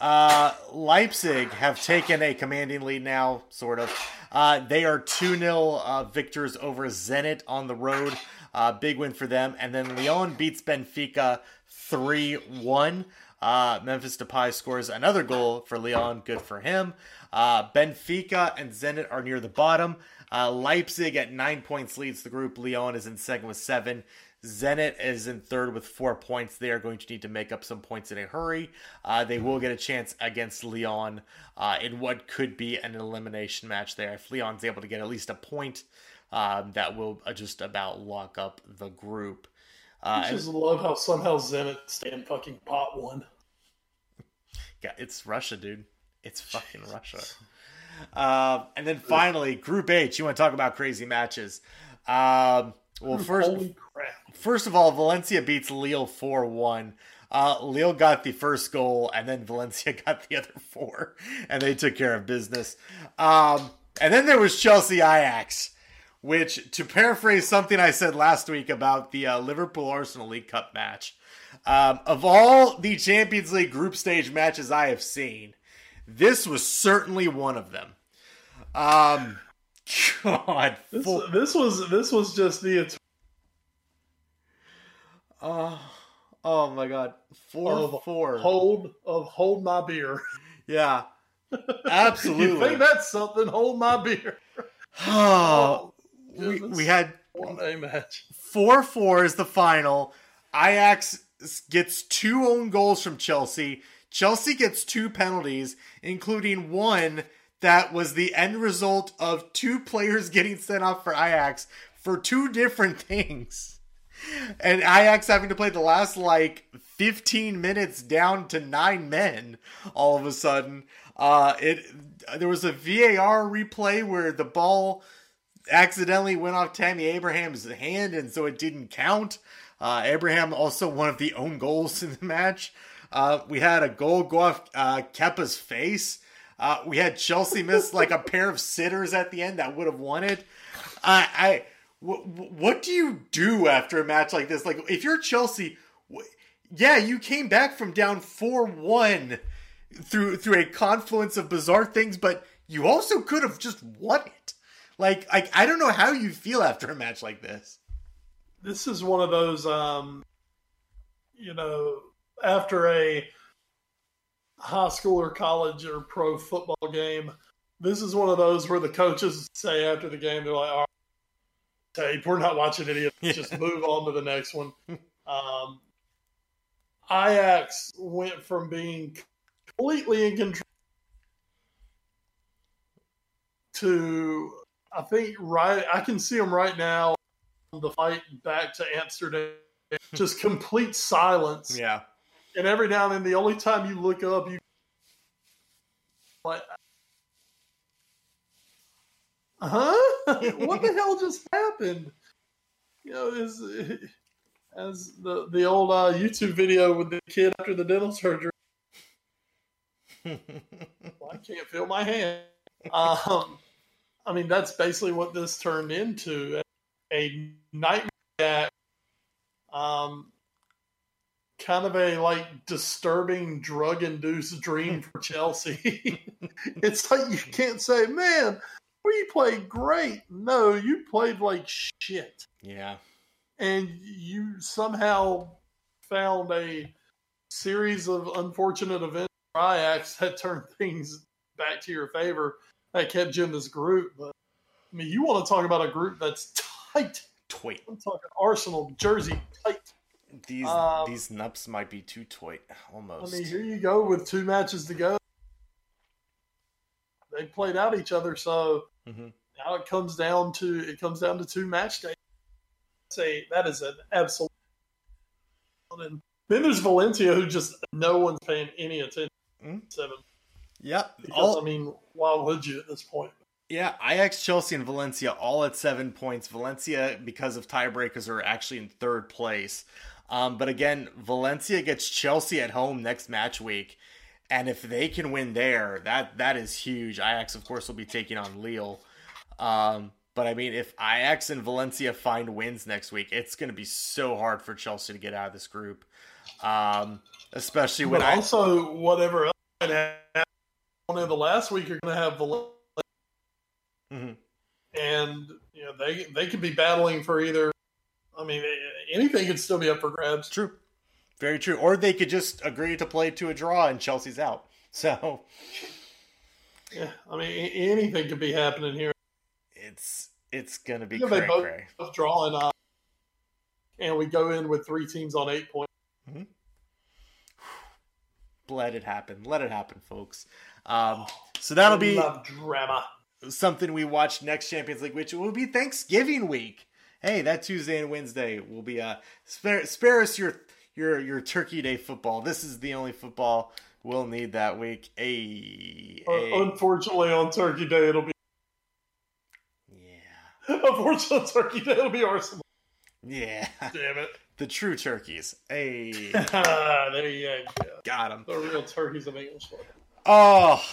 Uh, Leipzig have taken a commanding lead now, sort of. Uh, they are 2 0 uh, victors over Zenit on the road. Uh, big win for them. And then Lyon beats Benfica 3 1. Uh, Memphis Depay scores another goal for Lyon. Good for him. Uh, Benfica and Zenit are near the bottom. Uh, Leipzig at nine points leads the group. Lyon is in second with seven. Zenit is in third with four points. They are going to need to make up some points in a hurry. Uh, they will get a chance against Lyon uh, in what could be an elimination match there. If Lyon's able to get at least a point, um, that will just about lock up the group. Uh, I just love how somehow Zenit stand fucking pot one. Yeah, it's Russia, dude. It's fucking Russia. Um, and then finally, Group H. You want to talk about crazy matches? Um, well, first, first of all, Valencia beats Lille four one. Uh, Lille got the first goal, and then Valencia got the other four, and they took care of business. Um, and then there was Chelsea Ajax, which, to paraphrase something I said last week about the uh, Liverpool Arsenal League Cup match, um, of all the Champions League group stage matches I have seen, this was certainly one of them. Um, God, this, this was this was just the. Oh, oh my God, four of four. Hold of hold my beer. Yeah, absolutely. you think that's something? Hold my beer. Oh, oh, we, we had one a match. Four four is the final. Ajax gets two own goals from Chelsea. Chelsea gets two penalties, including one that was the end result of two players getting sent off for Ajax for two different things. And Ajax having to play the last like 15 minutes down to nine men all of a sudden. Uh, it there was a VAR replay where the ball accidentally went off Tammy Abraham's hand, and so it didn't count. Uh, Abraham also one of the own goals in the match. Uh, we had a goal go off uh, Kepa's face. Uh, we had Chelsea miss like a pair of sitters at the end that would have won it. I, what do you do after a match like this? Like, if you're Chelsea, w- yeah, you came back from down four one through through a confluence of bizarre things, but you also could have just won it. Like, like I don't know how you feel after a match like this. This is one of those, um, you know, after a high school or college or pro football game, this is one of those where the coaches say after the game, they're like, all right, tape, we're not watching any of this, just move on to the next one. Um, Ajax went from being completely in control to, I think, right, I can see them right now, the fight back to Amsterdam, just complete silence Yeah. And every now and then the only time you look up you like huh what the hell just happened? You know is as the the old uh, youtube video with the kid after the dental surgery. Well, i can't feel my hand. Um i mean that's basically what this turned into a nightmare. Act. um kind of a like disturbing drug induced dream for Chelsea. it's like you can't say, man, we played great. No, you played like shit. Yeah. And you somehow found a series of unfortunate events for Ajax that turned things back to your favor that kept you in this group. But I mean, you want to talk about a group that's tight. Toit. I'm talking Arsenal, Jersey, tight. These Um, these nups might be too toit almost. I mean, here you go with two matches to go. They played out each other, so Mhm. now it comes down to it comes down to two match days. Say that is an absolute. And then there's Valencia, who just no one's paying any attention. Mhm. Seven, Yep. because All, I mean, why would you at this point? Yeah, Ajax, Chelsea, and Valencia all at seven points. Valencia, because of tiebreakers, are actually in third place. Um, but again, Valencia gets Chelsea at home next match week, and if they can win there, that that is huge. Ajax, of course, will be taking on Lille. Um, but I mean, if Ajax and Valencia find wins next week, it's going to be so hard for Chelsea to get out of this group. Um, especially when But I also, whatever else on in the last week, you're going to have Valencia, Mhm. and you know they they could be battling for either. I mean, anything could still be up for grabs. True. Very true. Or they could just agree to play to a draw and Chelsea's out. So Yeah, I mean, anything could be happening here. it's it's gonna be Yeah, they cray both- cray. Of drawing, uh, and we go in with three teams on eight points. Let it happen. Let it happen, folks. Um, so that'll be Love drama. something we watch next Champions League, which will be Thanksgiving week. Hey, that Tuesday and Wednesday will be uh spare spare us your your your Turkey Day football. This is the only football we'll need that week. A Uh, unfortunately, on Turkey Day, it'll be. yeah. Unfortunately, on Turkey Day, it'll be Arsenal. Yeah. Damn it. the true turkeys. Hey, there you go. got them. The real turkeys of English football. Oh,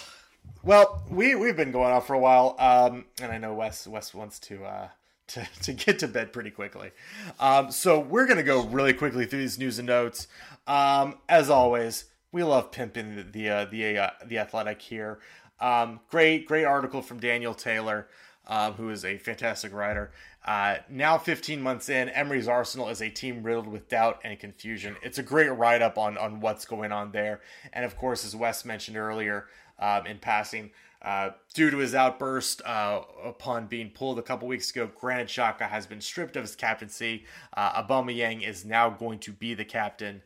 well, we we've been going off for a while, um, and I know Wes Wes wants to uh, to to get to bed pretty quickly, um, so we're gonna go really quickly through these news and notes. Um, as always, we love pimping the the uh, the, uh, the athletic here. Um, great great article from Daniel Taylor, um, who is a fantastic writer. Uh, now 15 months in, Emery's Arsenal is a team riddled with doubt and confusion. It's a great write up on, on what's going on there. And of course, as Wes mentioned earlier um, in passing, uh, due to his outburst uh, upon being pulled a couple weeks ago, Granit Xhaka has been stripped of his captaincy. Uh, Aubameyang is now going to be the captain.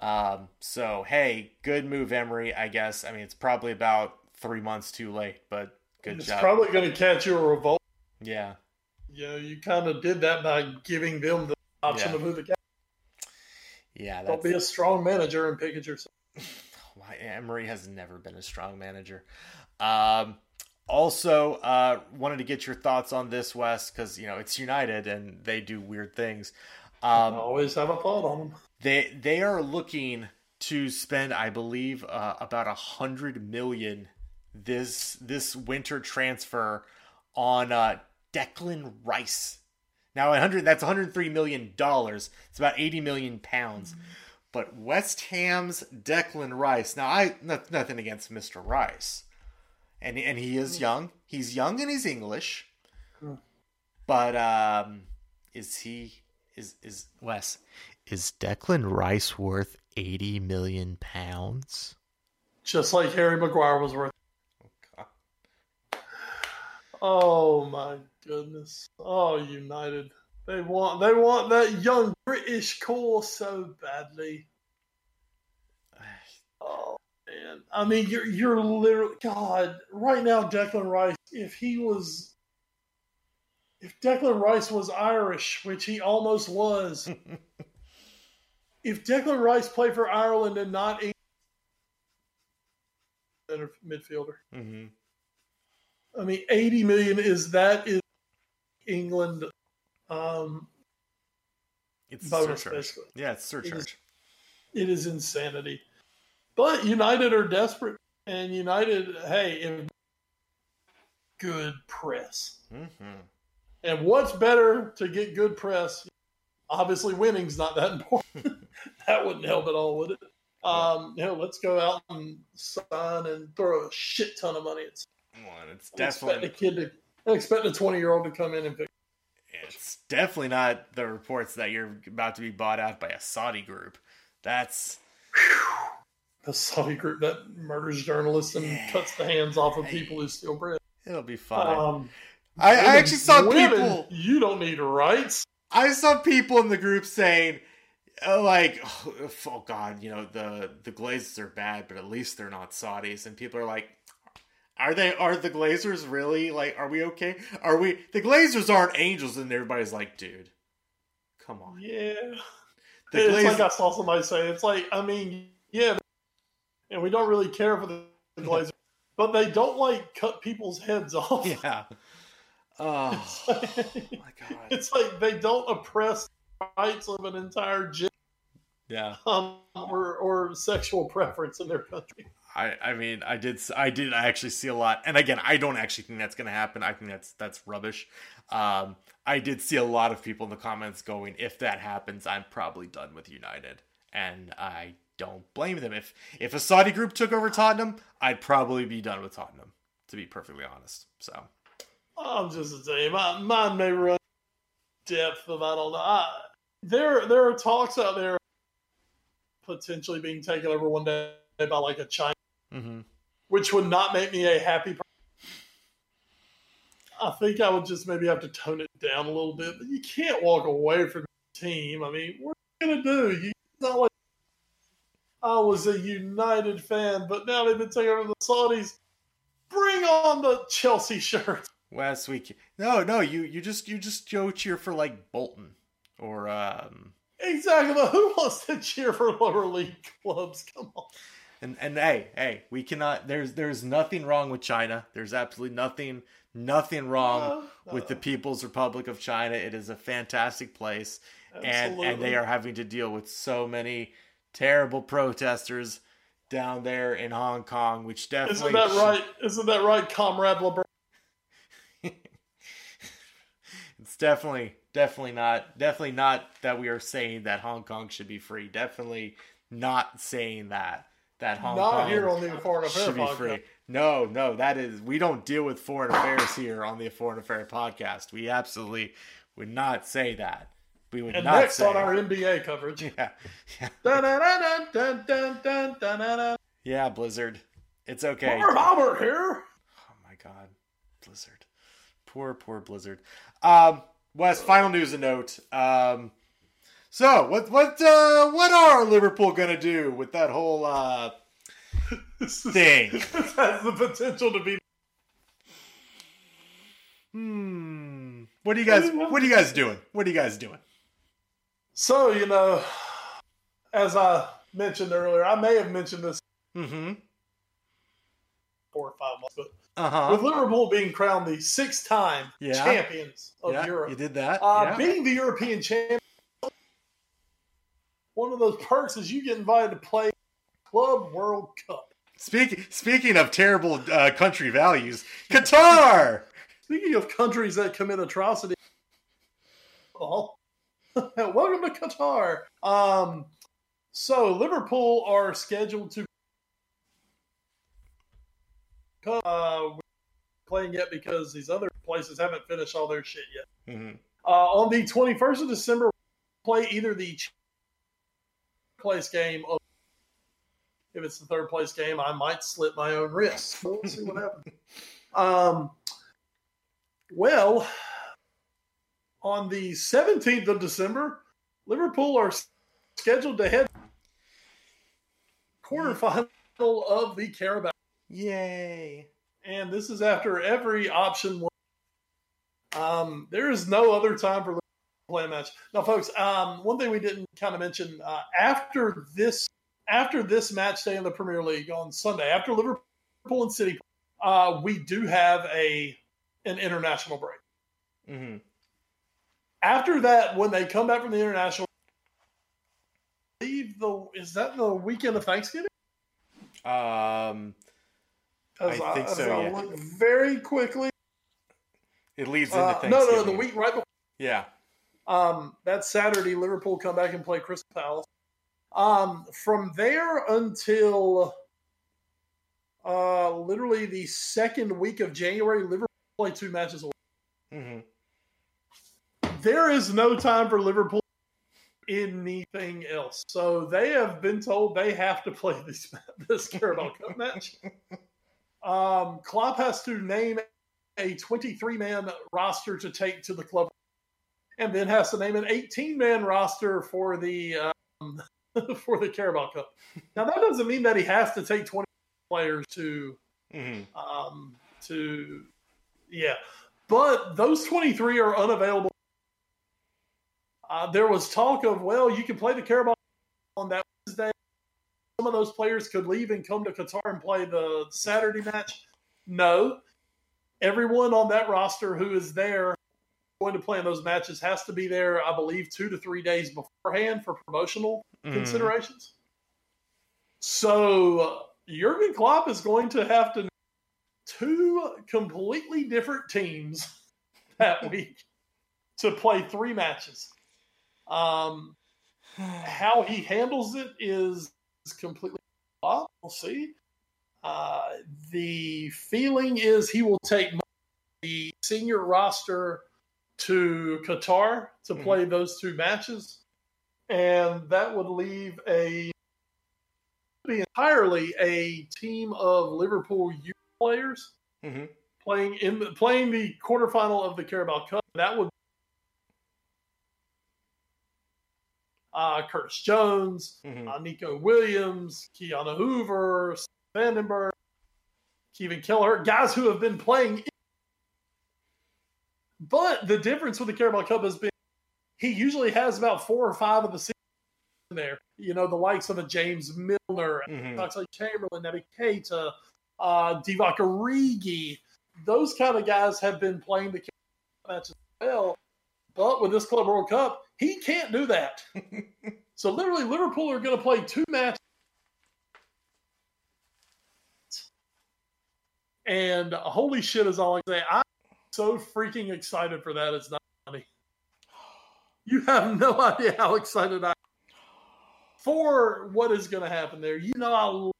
Um, so, hey, good move, Emery, I guess. I mean, it's probably about three months too late, but good It's job. probably going to catch you a revolt. yeah. Yeah, you kind of did that by giving them the option Yeah. of who the captain. Yeah, Don't be a strong manager and pick it yourself. why Emery has never been a strong manager. Um, also, uh, wanted to get your thoughts on this, Wes, because you know it's United and they do weird things. Um, always have a thought on them. They they are looking to spend, I believe, uh, about a hundred million this this winter transfer on uh, Declan Rice. Now, 100 that's 103 million dollars. It's about 80 million pounds. Mm-hmm. But West Ham's Declan Rice. Now, I not, nothing against Mr. Rice, and and he is young. He's young and he's English. But um, is he is is Wes? Is Declan Rice worth 80 million pounds? Just like Harry Maguire was worth. Oh my goodness. Oh, United. They want they want that young British core so badly. Oh man. I mean you're you're literally God, right now Declan Rice, if he was if Declan Rice was Irish, which he almost was, if Declan Rice played for Ireland and not England midfielder. Mm-hmm. I mean, 80 million is that is England um, it's bonus, basically. Yeah, it's surcharge. It is, it is insanity. But United are desperate, and United, hey, good press. Mm-hmm. And what's better to get good press? Obviously, winning's not that important. that wouldn't help at all, would it? Um, you know, let's go out and sign and throw a shit ton of money at one. It's definitely expect a kid to expect a twenty year old to come in and pick. It's definitely not the reports that you're about to be bought out by a Saudi group. That's the Saudi group that murders journalists and yeah. cuts the hands off of people who steal bread. It'll be fine. Um, I, women, I, actually saw women, people. You don't need rights. I saw people in the group saying, uh, like, oh, oh God, you know the the Glazers are bad, but at least they're not Saudis. And people are like, are they? Are the Glazers really like? Are we okay? Are we? The Glazers aren't angels, and everybody's like, dude, come on. Yeah. The it's like I saw somebody say. It's like I mean, yeah, and we don't really care for the Glazers, but they don't like cut people's heads off. Yeah. Oh it's like, my god! It's like they don't oppress rights of an entire gym. Yeah. Um, or or sexual preference in their country. I, I mean, I did, I did I actually see a lot, and again, I don't actually think that's going to happen. I think that's that's rubbish. Um, I did see a lot of people in the comments going, "If that happens, I'm probably done with United," and I don't blame them. If if a Saudi group took over Tottenham, I'd probably be done with Tottenham, to be perfectly honest. So, I'm just same. My, mine may run depth of I don't know. I, there there are talks out there potentially being taken over one day by like a China mm-hmm. which would not make me a happy person. I think I would just maybe have to tone it down a little bit, but you can't walk away from the team. I mean, what are you going to do? You, it's not like I was a United fan, but now they've been taking over the Saudis. Bring on the Chelsea shirt. Last week, no, no, you you just you just go cheer for like Bolton or um. Exactly, but who wants to cheer for lower league clubs? Come on. And and hey, hey, we cannot. There's there's nothing wrong with China. There's absolutely nothing nothing wrong no, no. with the People's Republic of China. It is a fantastic place, Absolutely. and and they are having to deal with so many terrible protesters down there in Hong Kong, which definitely isn't that right? Isn't that right, Comrade LeBron? it's definitely definitely not definitely not that we are saying that Hong Kong should be free. Definitely not saying that that Hong Not Kong here on the Foreign Affairs podcast. Free. No, no, that is we don't deal with foreign affairs here on the Foreign Affairs podcast. We absolutely would not say that. We would and not next say on our NBA coverage. Yeah. Yeah. yeah, Blizzard. It's okay. Marv Albert here. Oh my god. Blizzard. Poor, poor Blizzard. Um, Wes, final news and note. Um, so what what uh, what are Liverpool gonna do with that whole uh, thing? this has the potential to be. Hmm. What are you guys? What are you guys doing? What are you guys doing? So you know, as I mentioned earlier, I may have mentioned this Mm-hmm. four or five months. But Uh with. Liverpool being crowned the six-time Yeah. champions of Yeah, Europe, you did that. uh, yeah. being the European champion, one of those perks is you get invited to play Club World Cup. Speaking speaking of terrible uh, country values, Qatar. Speaking of countries that commit atrocities, oh, welcome to Qatar. Um, so Liverpool are scheduled to uh, playing yet because these other places haven't finished all their shit yet. Mhm. Uh, on the 21st of December, play either the place game or if it's the third place game, I might slit my own wrist. We'll see what happens. Um, well, on the 17th of December, Liverpool are scheduled to head quarterfinal of the Carabao. Yay! And this is after every option. was- Um, there is no other time for Liverpool to play a match. Now, folks, um, one thing we didn't kind of mention uh, after this after this match day in the Premier League on Sunday, after Liverpool and City, uh, we do have a an international break. hmm After that, when they come back from the international, leave the is that the weekend of Thanksgiving? Um, As I think so, I yeah. look very quickly. it leads into Uh, Thanksgiving. no, no, the week right before. Yeah. Um, that Saturday, Liverpool come back and play Crystal Palace. Um, from there until uh, literally the second week of January, Liverpool play two matches. a week. hmm There is no time for Liverpool anything else. So they have been told they have to play this this Carabao Cup match. Um, Klopp has to name a 23 man roster to take to the club, and then has to name an 18 man roster for the um, for the Carabao Cup. Now that doesn't mean that he has to take 20 players to hmm um, to yeah, but those 23 are unavailable. Uh, there was talk of well, you can play the Carabao on that Wednesday. Some of those players could leave and come to Qatar and play the Saturday match. No, everyone on that roster who is there going to play in those matches has to be there. I believe two to three days beforehand for promotional Mm-hmm. considerations. So uh, Jurgen Klopp is going to have to two completely different teams that week to play three matches. Um, how he handles it is, is completely off. We'll see. Uh, the feeling is he will take the senior roster to Qatar to Mhm. play those two matches, and that would leave a be entirely a team of Liverpool youth players hmm playing in the, playing the quarterfinal of the Carabao Cup. That would uh, Curtis Jones, hmm uh, Neco Williams, Ki-Jana Hoever, Vandenberg, Kevin Kelleher, guys who have been playing. In- But the difference with the Carabao Cup has been he usually has about four or five of the in there. You know, the likes of a James Milner, hmm Oxlade Chamberlain, Naby Keita, uh, Divock Origi. Those kind of guys have been playing the matches well. But with this Club World Cup, he can't do that. so literally, Liverpool are going to play two matches. And holy shit is all I can say. I'm so freaking excited for that. It's not funny. You have no idea how excited I am for what is going to happen there. You know, I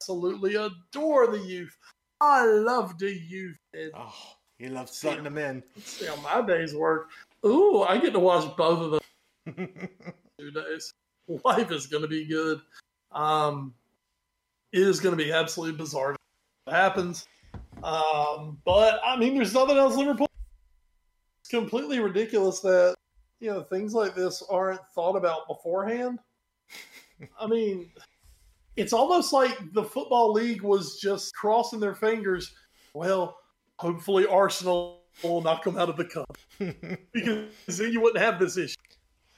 absolutely adore the youth. I love the youth. And Oh, he loves slutting them in. see how my days work. Ooh, I get to watch both of them two days. Life is going to be good. Um, it is going to be absolutely bizarre. What happens? Um, but I mean, there's nothing else. Liverpool. It's completely ridiculous that you know things like this aren't thought about beforehand. I mean, it's almost like the football league was just crossing their fingers. Well, hopefully Arsenal will knock them out of the cup because then you wouldn't have this issue.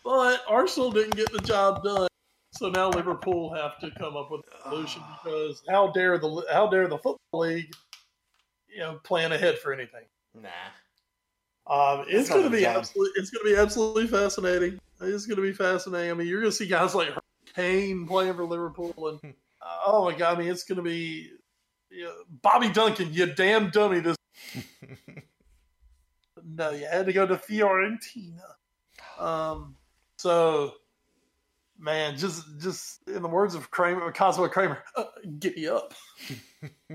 But Arsenal didn't get the job done. So now Liverpool have to come up with a solution because how dare the how dare the football league, you know, plan ahead for anything. Nah. Um, it's going to be job. absolutely it's going to be absolutely fascinating. It's going to be fascinating. I mean, you're going to see guys like Kane playing for Liverpool, and uh, oh my god, I mean, it's going to be you know, Bobby Duncan, you damn dummy. This no, you had to go to Fiorentina. Um, so man, just just in the words of Kramer, Cosmo Kramer, uh, giddy up.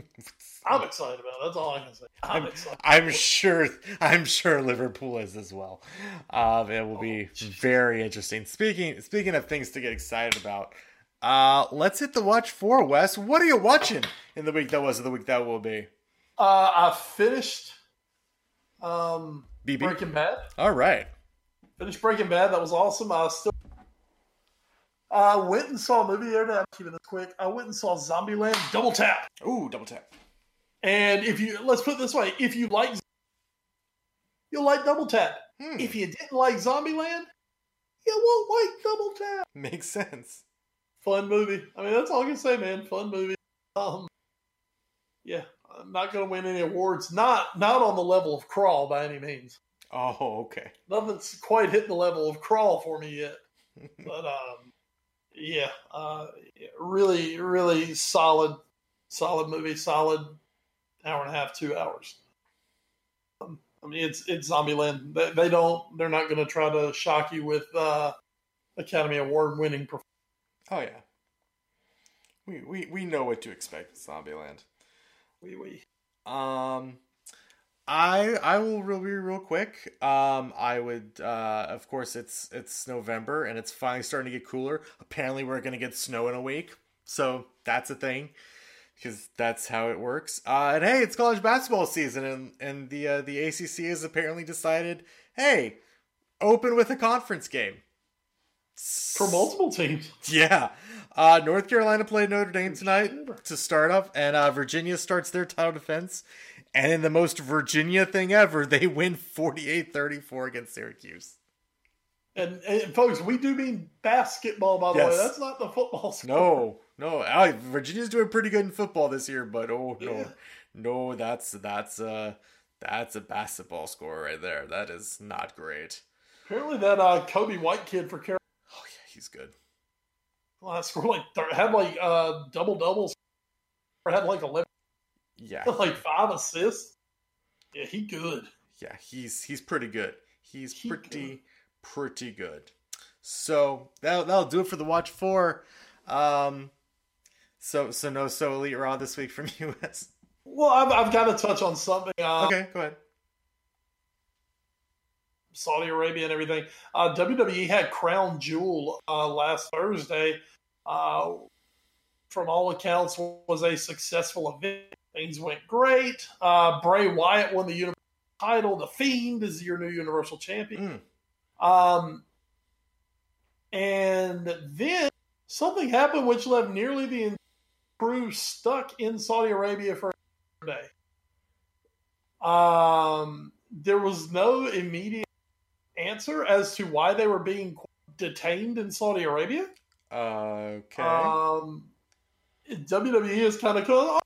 I'm excited about it. That's all I can say. I'm, excited. I'm sure. I'm sure Liverpool is as well. Um, it will be very interesting. Speaking speaking of things to get excited about, uh, let's hit the watch for Wes. What are you watching in the week that was or the week that will be? Uh, I finished um, BB. Breaking Bad. All right. Finished Breaking Bad. That was awesome. I still. I went and saw a movie the other day. I'm keeping this quick. I went and saw Zombieland Double Tap. Ooh, double tap. And if you let's put it this way, if you like, you'll like Double Tap. Hmm. If you didn't like Zombieland, you won't like Double Tap. Makes sense. Fun movie. I mean, that's all I can say, man. Fun movie. Um, yeah, not going to win any awards. Not not on the level of Crawl by any means. Oh, okay. Nothing's quite hit the level of Crawl for me yet. But um, yeah, uh, really, really solid, solid movie. Solid hour and a half, two hours. Um, I mean, it's it's Zombieland. They, they don't. They're not going to try to shock you with uh, Academy Award winning performance. Oh yeah. We we we know what to expect with Zombieland. Oui, oui. Um, I I will real be real quick. Um, I would uh, of course it's it's November and it's finally starting to get cooler. Apparently, we're gonna get snow in a week, so that's a thing because that's how it works. Uh, and hey, it's college basketball season, and and the uh, the ACC has apparently decided, hey, open with a conference game For multiple teams. yeah. Uh, North Carolina played Notre Dame tonight to start off, and uh, Virginia starts their title defense. And in the most Virginia thing ever, they win 48 34 against Syracuse. And, and folks, we do mean basketball, by the Yes. way. That's not the football. sport. No, no. uh, Virginia's doing pretty good in football this year, but oh no, Yeah. no, that's that's uh that's a basketball score right there. That is not great. Apparently, that uh, Coby White kid for Carolina Oh yeah, he's good. Scored like thir- had like uh, double doubles, or had like eleven, Yeah, like five assists. Yeah, he good. yeah, he's he's pretty good. He's He pretty good. pretty good. So that'll that'll do it for the watch four. Um, so so no so elite raw this week from US. Well, I've, I've got to touch on something. Uh, Okay, go ahead. Saudi Arabia and everything. Uh, WWE had Crown Jewel uh, last Thursday. Uh, from all accounts, was a successful event. Things went great. Uh, Bray Wyatt won the Universal title. The Fiend is your new Universal Champion. Um, and then something happened which left nearly the entire crew stuck in Saudi Arabia for a day. Um, there was no immediate answer as to why they were being detained in Saudi Arabia. Okay. Um, WWE is kind of cool.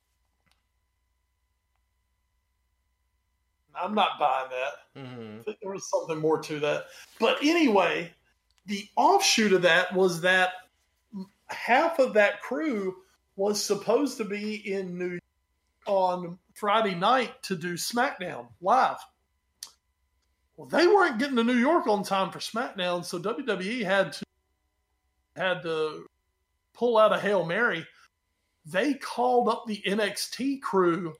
I'm not buying that. hmm I think there was something more to that. But anyway, the offshoot of that was that half of that crew was supposed to be in New York on Friday night to do SmackDown live. Well, they weren't getting to New York on time for SmackDown, so WWE had to had to pull out a hail mary. They called up the NXT crew,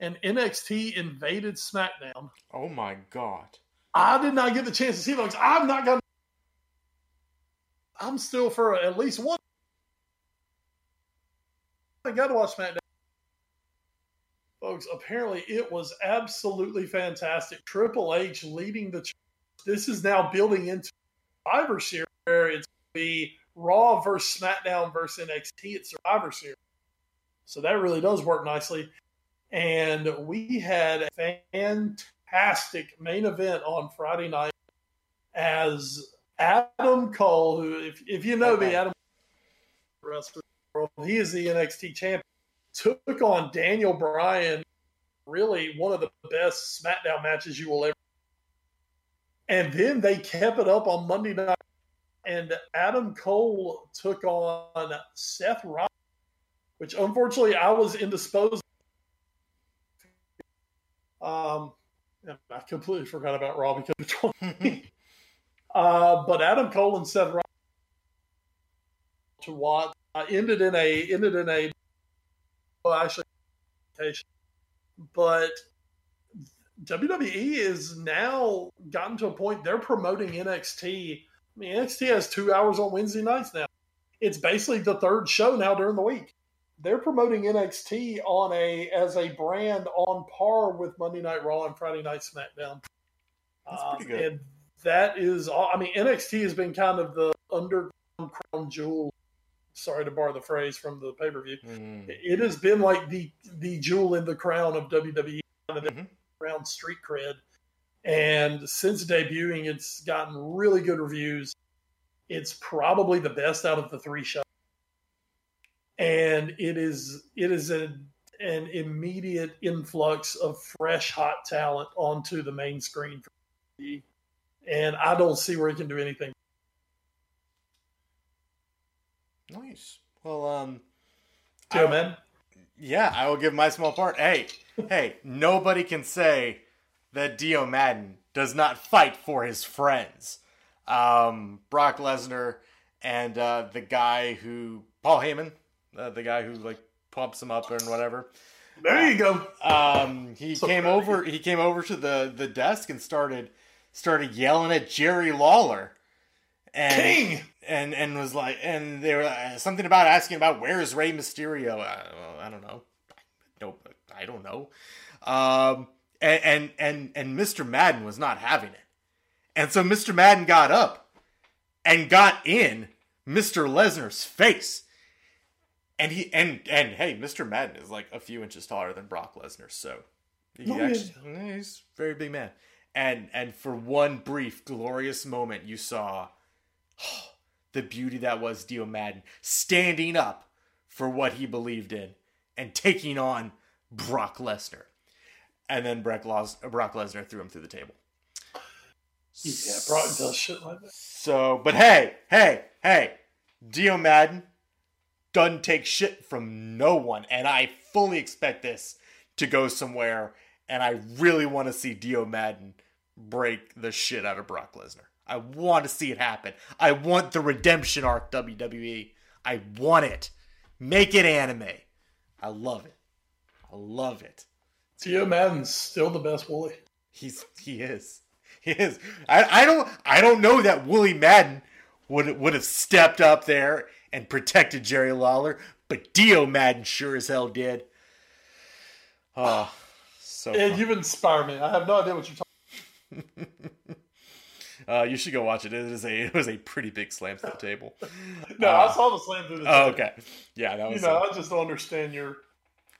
and NXT invaded SmackDown. Oh my god. I did not get the chance to see those. I'm not gonna. I'm still for at least one. I got to watch SmackDown, folks. Apparently, it was absolutely fantastic. Triple H leading the. ch- This is now building into Survivor Series, where it's be Raw versus SmackDown versus NXT at Survivor Series. So that really does work nicely. And we had a fantastic main event on Friday night as Adam Cole, who, if, if you know me, Adam wrestler in the world. He is the NXT champion. Took on Daniel Bryan, really one of the best SmackDown matches you will ever. And then they kept it up on Monday night, and Adam Cole took on Seth Rollins, which unfortunately I was indisposed. Um, I completely forgot about Raw because uh, but Adam Cole and Seth Rollins to watch uh, ended in a ended in a well actually but WWE is now gotten to a point they're promoting NXT. I mean NXT has two hours on Wednesday nights now. It's basically the third show now during the week. They're promoting NXT on a as a brand on par with Monday Night Raw and Friday Night SmackDown. That's pretty Um, good. and that is, all- I mean, NXT has been kind of the underground crown jewel. Sorry to borrow the phrase from the pay per view. Mm. It has been like the the jewel in the crown of WWE, kind of Mhm. around street cred. And since debuting, it's gotten really good reviews. It's probably the best out of the three shows, and it is it is a, an immediate influx of fresh, hot talent onto the main screen. For WWE. And I don't see where it can do anything. Nice. Well, um, I- man. yeah, I will give my small part. Hey, hey, nobody can say that Dio Maddin does not fight for his friends. Um, Brock Lesnar and uh, the guy who Paul Heyman, uh, the guy who like pumps him up and whatever. There you go. Um, he So came of over. He came over to the the desk and started started yelling at Jerry Lawler. And, King. and and was like, and they were uh, something about asking about where's Rey Mysterio. Uh, well, I don't know. No, I don't know. Um, and and and and Mr. Maddin was not having it, and so Mr. Maddin got up and got in Mr. Lesnar's face. And he and and hey, Mr. Maddin is like a few inches taller than Brock Lesnar, so he Oh, yeah. actually, he's a very big man. And and for one brief glorious moment, you saw the beauty that was Dio Maddin standing up for what he believed in and taking on Brock Lesnar. And then Brock, Los- Brock Lesnar threw him through the table. Yeah, Brock does shit like that. So, but hey, hey, hey, Dio Maddin doesn't take shit from no one, and I fully expect this to go somewhere. And I really want to see Dio Maddin break the shit out of Brock Lesnar. I want to see it happen. I want the redemption arc, WWE. I want it. Make it anime. I love it. I love it. Dio Maddin's still the best Wooly. He's he is. He is. I, I don't I don't know that Wooly Madden would would have stepped up there and protected Jerry Lawler, but Dio Maddin sure as hell did. Oh, so And fun. you've inspired me. I have no idea what you're talking uh, you should go watch it. It is a it was a pretty big slam to the table. No, Uh, I saw the slam through the Oh, table. okay. Yeah, that You was. know, uh, I just don't understand your.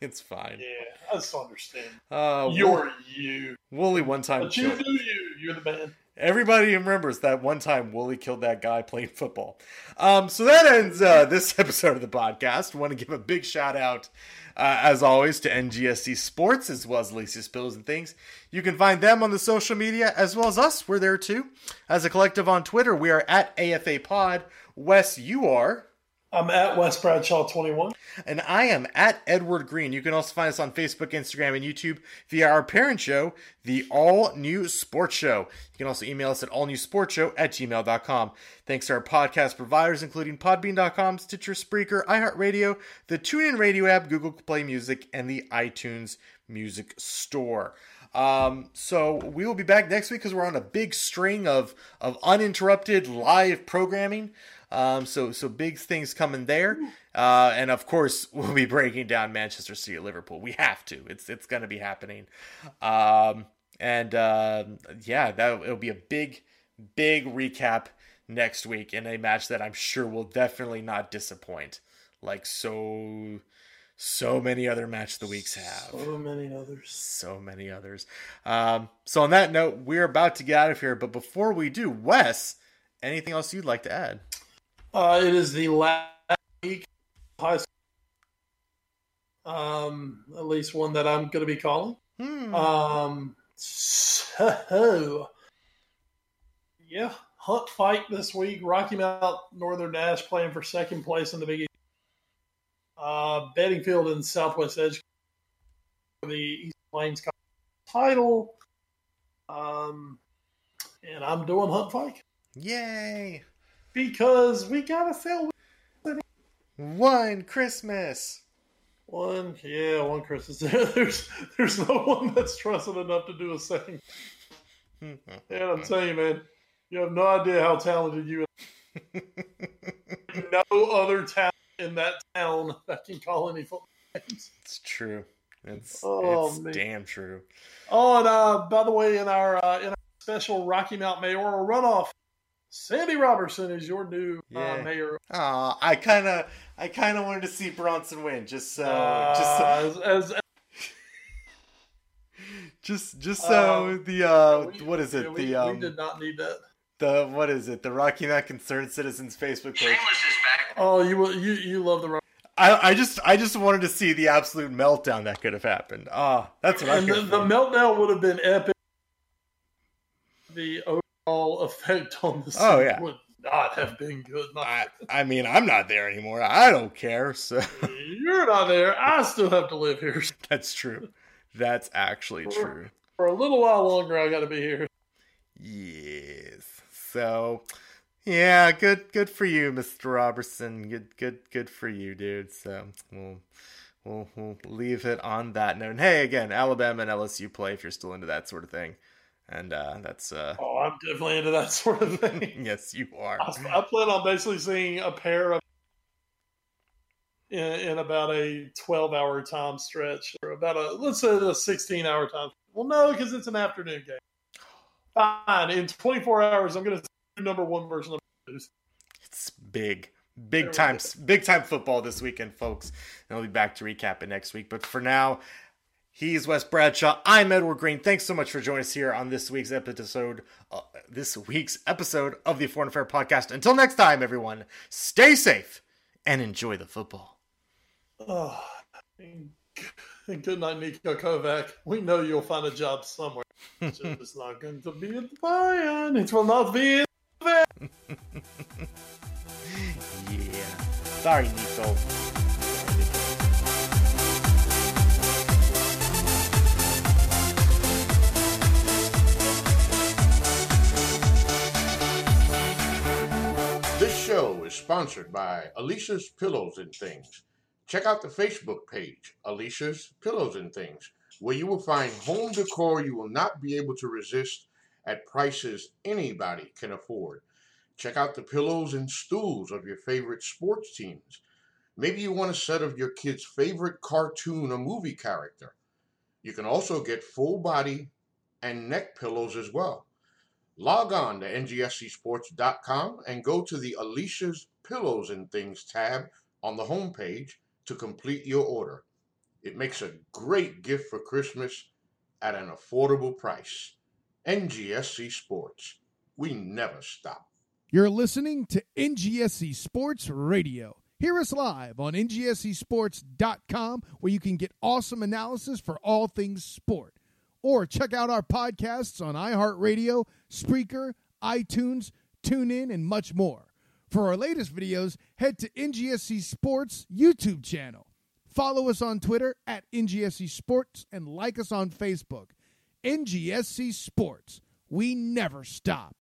it's fine. Yeah, I just don't understand. Uh, You're you. Wooly one time. But you killed- do you. You're the man. Everybody remembers that one time Wooly killed that guy playing football. Um, so that ends uh, this episode of the podcast. want to give a big shout out, uh, as always, to NGSC Sports as well as Lacey's Pills and Things. You can find them on the social media as well as us. We're there too. As a collective on Twitter, we are at AFA Pod. Wes, you are. I'm at Wes Bradshaw 21. And I am at Edward Greene. You can also find us on Facebook, Instagram, and YouTube via our parent show, the All New Sports Show. You can also email us at allnewsportshow at gmail.com. Thanks to our podcast providers, including Podbean.com, Stitcher, Spreaker, iHeartRadio, the TuneIn Radio app, Google Play Music, and the iTunes Music Store. Um, so we will be back next week because we're on a big string of of uninterrupted live programming. Um, so so big things coming there, uh, and of course we'll be breaking down Manchester City at Liverpool. We have to. It's it's going to be happening, um, and uh, yeah, that it'll be a big big recap next week in a match that I'm sure will definitely not disappoint, like so so many other match of the weeks have So many others. so many others. Um, so on that note, we're about to get out of here. But before we do, Wes, anything else you'd like to add? Uh, it is the last week high school. Um, at least one that I'm going to be calling. Hmm. Um, so yeah, Hunt fight this week. Rocky Mount Northern Nash playing for second place in the Big East. Uh, Beddingfield and Southwest Edge for the East Plains title. Um, and I'm doing Hunt fight Yay! Because we gotta sell One Christmas. one. Yeah, one Christmas. there's there's no one that's trusted enough to do a second. And I'm telling you, man, you have no idea how talented you are. no other talent in that town that can call any football games. It's true. It's, Oh, it's man. damn true. Oh, and uh, by the way, in our uh, in our special Rocky Mount mayoral runoff, Sandy Roberson is your new uh, mayor. Aw, I kind of, I kind of wanted to see Bronson win, just so, just, so, Uh, as, as, just, just so the, uh, we- what is it? yeah, we, the, um, we did not need that. the, what is it? The Rocky Mount Concerned Citizens Facebook page. Shameless is back. Oh, you you you love the I, I just, I just wanted to see the absolute meltdown that could have happened. Ah, that's what I'm and the, the meltdown would have been epic. The overall effect on the Oh, yeah. would not have been good. I, I mean, I'm not there anymore. I don't care. So You're not there. I still have to live here that's true. That's actually true. for a little while longer. I got to be here. Yes. So, yeah, good, good for you, Mr. Roberson. Good, good, good for you, dude. So we'll, we'll, we'll leave it on that note. And hey, again, Alabama and LSU play if you're still into that sort of thing. And uh, that's uh, Oh, I'm definitely into that sort of thing. yes, you are. I, I plan on basically seeing a pair of in, in about a 12 hour time stretch or about a let's say a 16 hour time. Well, no, because it's an afternoon game. Fine, in 24 hours, I'm going to see number one version of. It's big, big time, big time football this weekend, folks. And I'll be back to recap it next week. But for now, he's Wes Bradshaw. I'm Edward Greene. Thanks so much for joining us here on this week's episode. Uh, this week's episode of the Foreign Affair Podcast. Until next time, everyone, stay safe and enjoy the football. Oh, good night, Niko Kovac. We know you'll find a job somewhere. It's just not going to be in the Bayern. It will not be in Yeah. Sorry, Niko. Is sponsored by Alicia's Pillows and Things. Check out the Facebook page, Alicia's Pillows and Things, where you will find home decor you will not be able to resist at prices anybody can afford. Check out the pillows and stools of your favorite sports teams. Maybe you want a set of your kid's favorite cartoon or movie character. You can also get full body and neck pillows as well. Log on to ngscsports.com and go to the Alicia's Pillows and Things tab on the homepage to complete your order. It makes a great gift for Christmas at an affordable price. NGSC Sports. We never stop. You're listening to NGSC Sports Radio. Hear us live on ngscsports.com where you can get awesome analysis for all things sport. Or check out our podcasts on iHeartRadio, Spreaker, iTunes, TuneIn, and much more. For our latest videos, head to NGSC Sports YouTube channel. Follow us on Twitter at NGSC Sports and like us on Facebook. NGSC Sports. We never stop.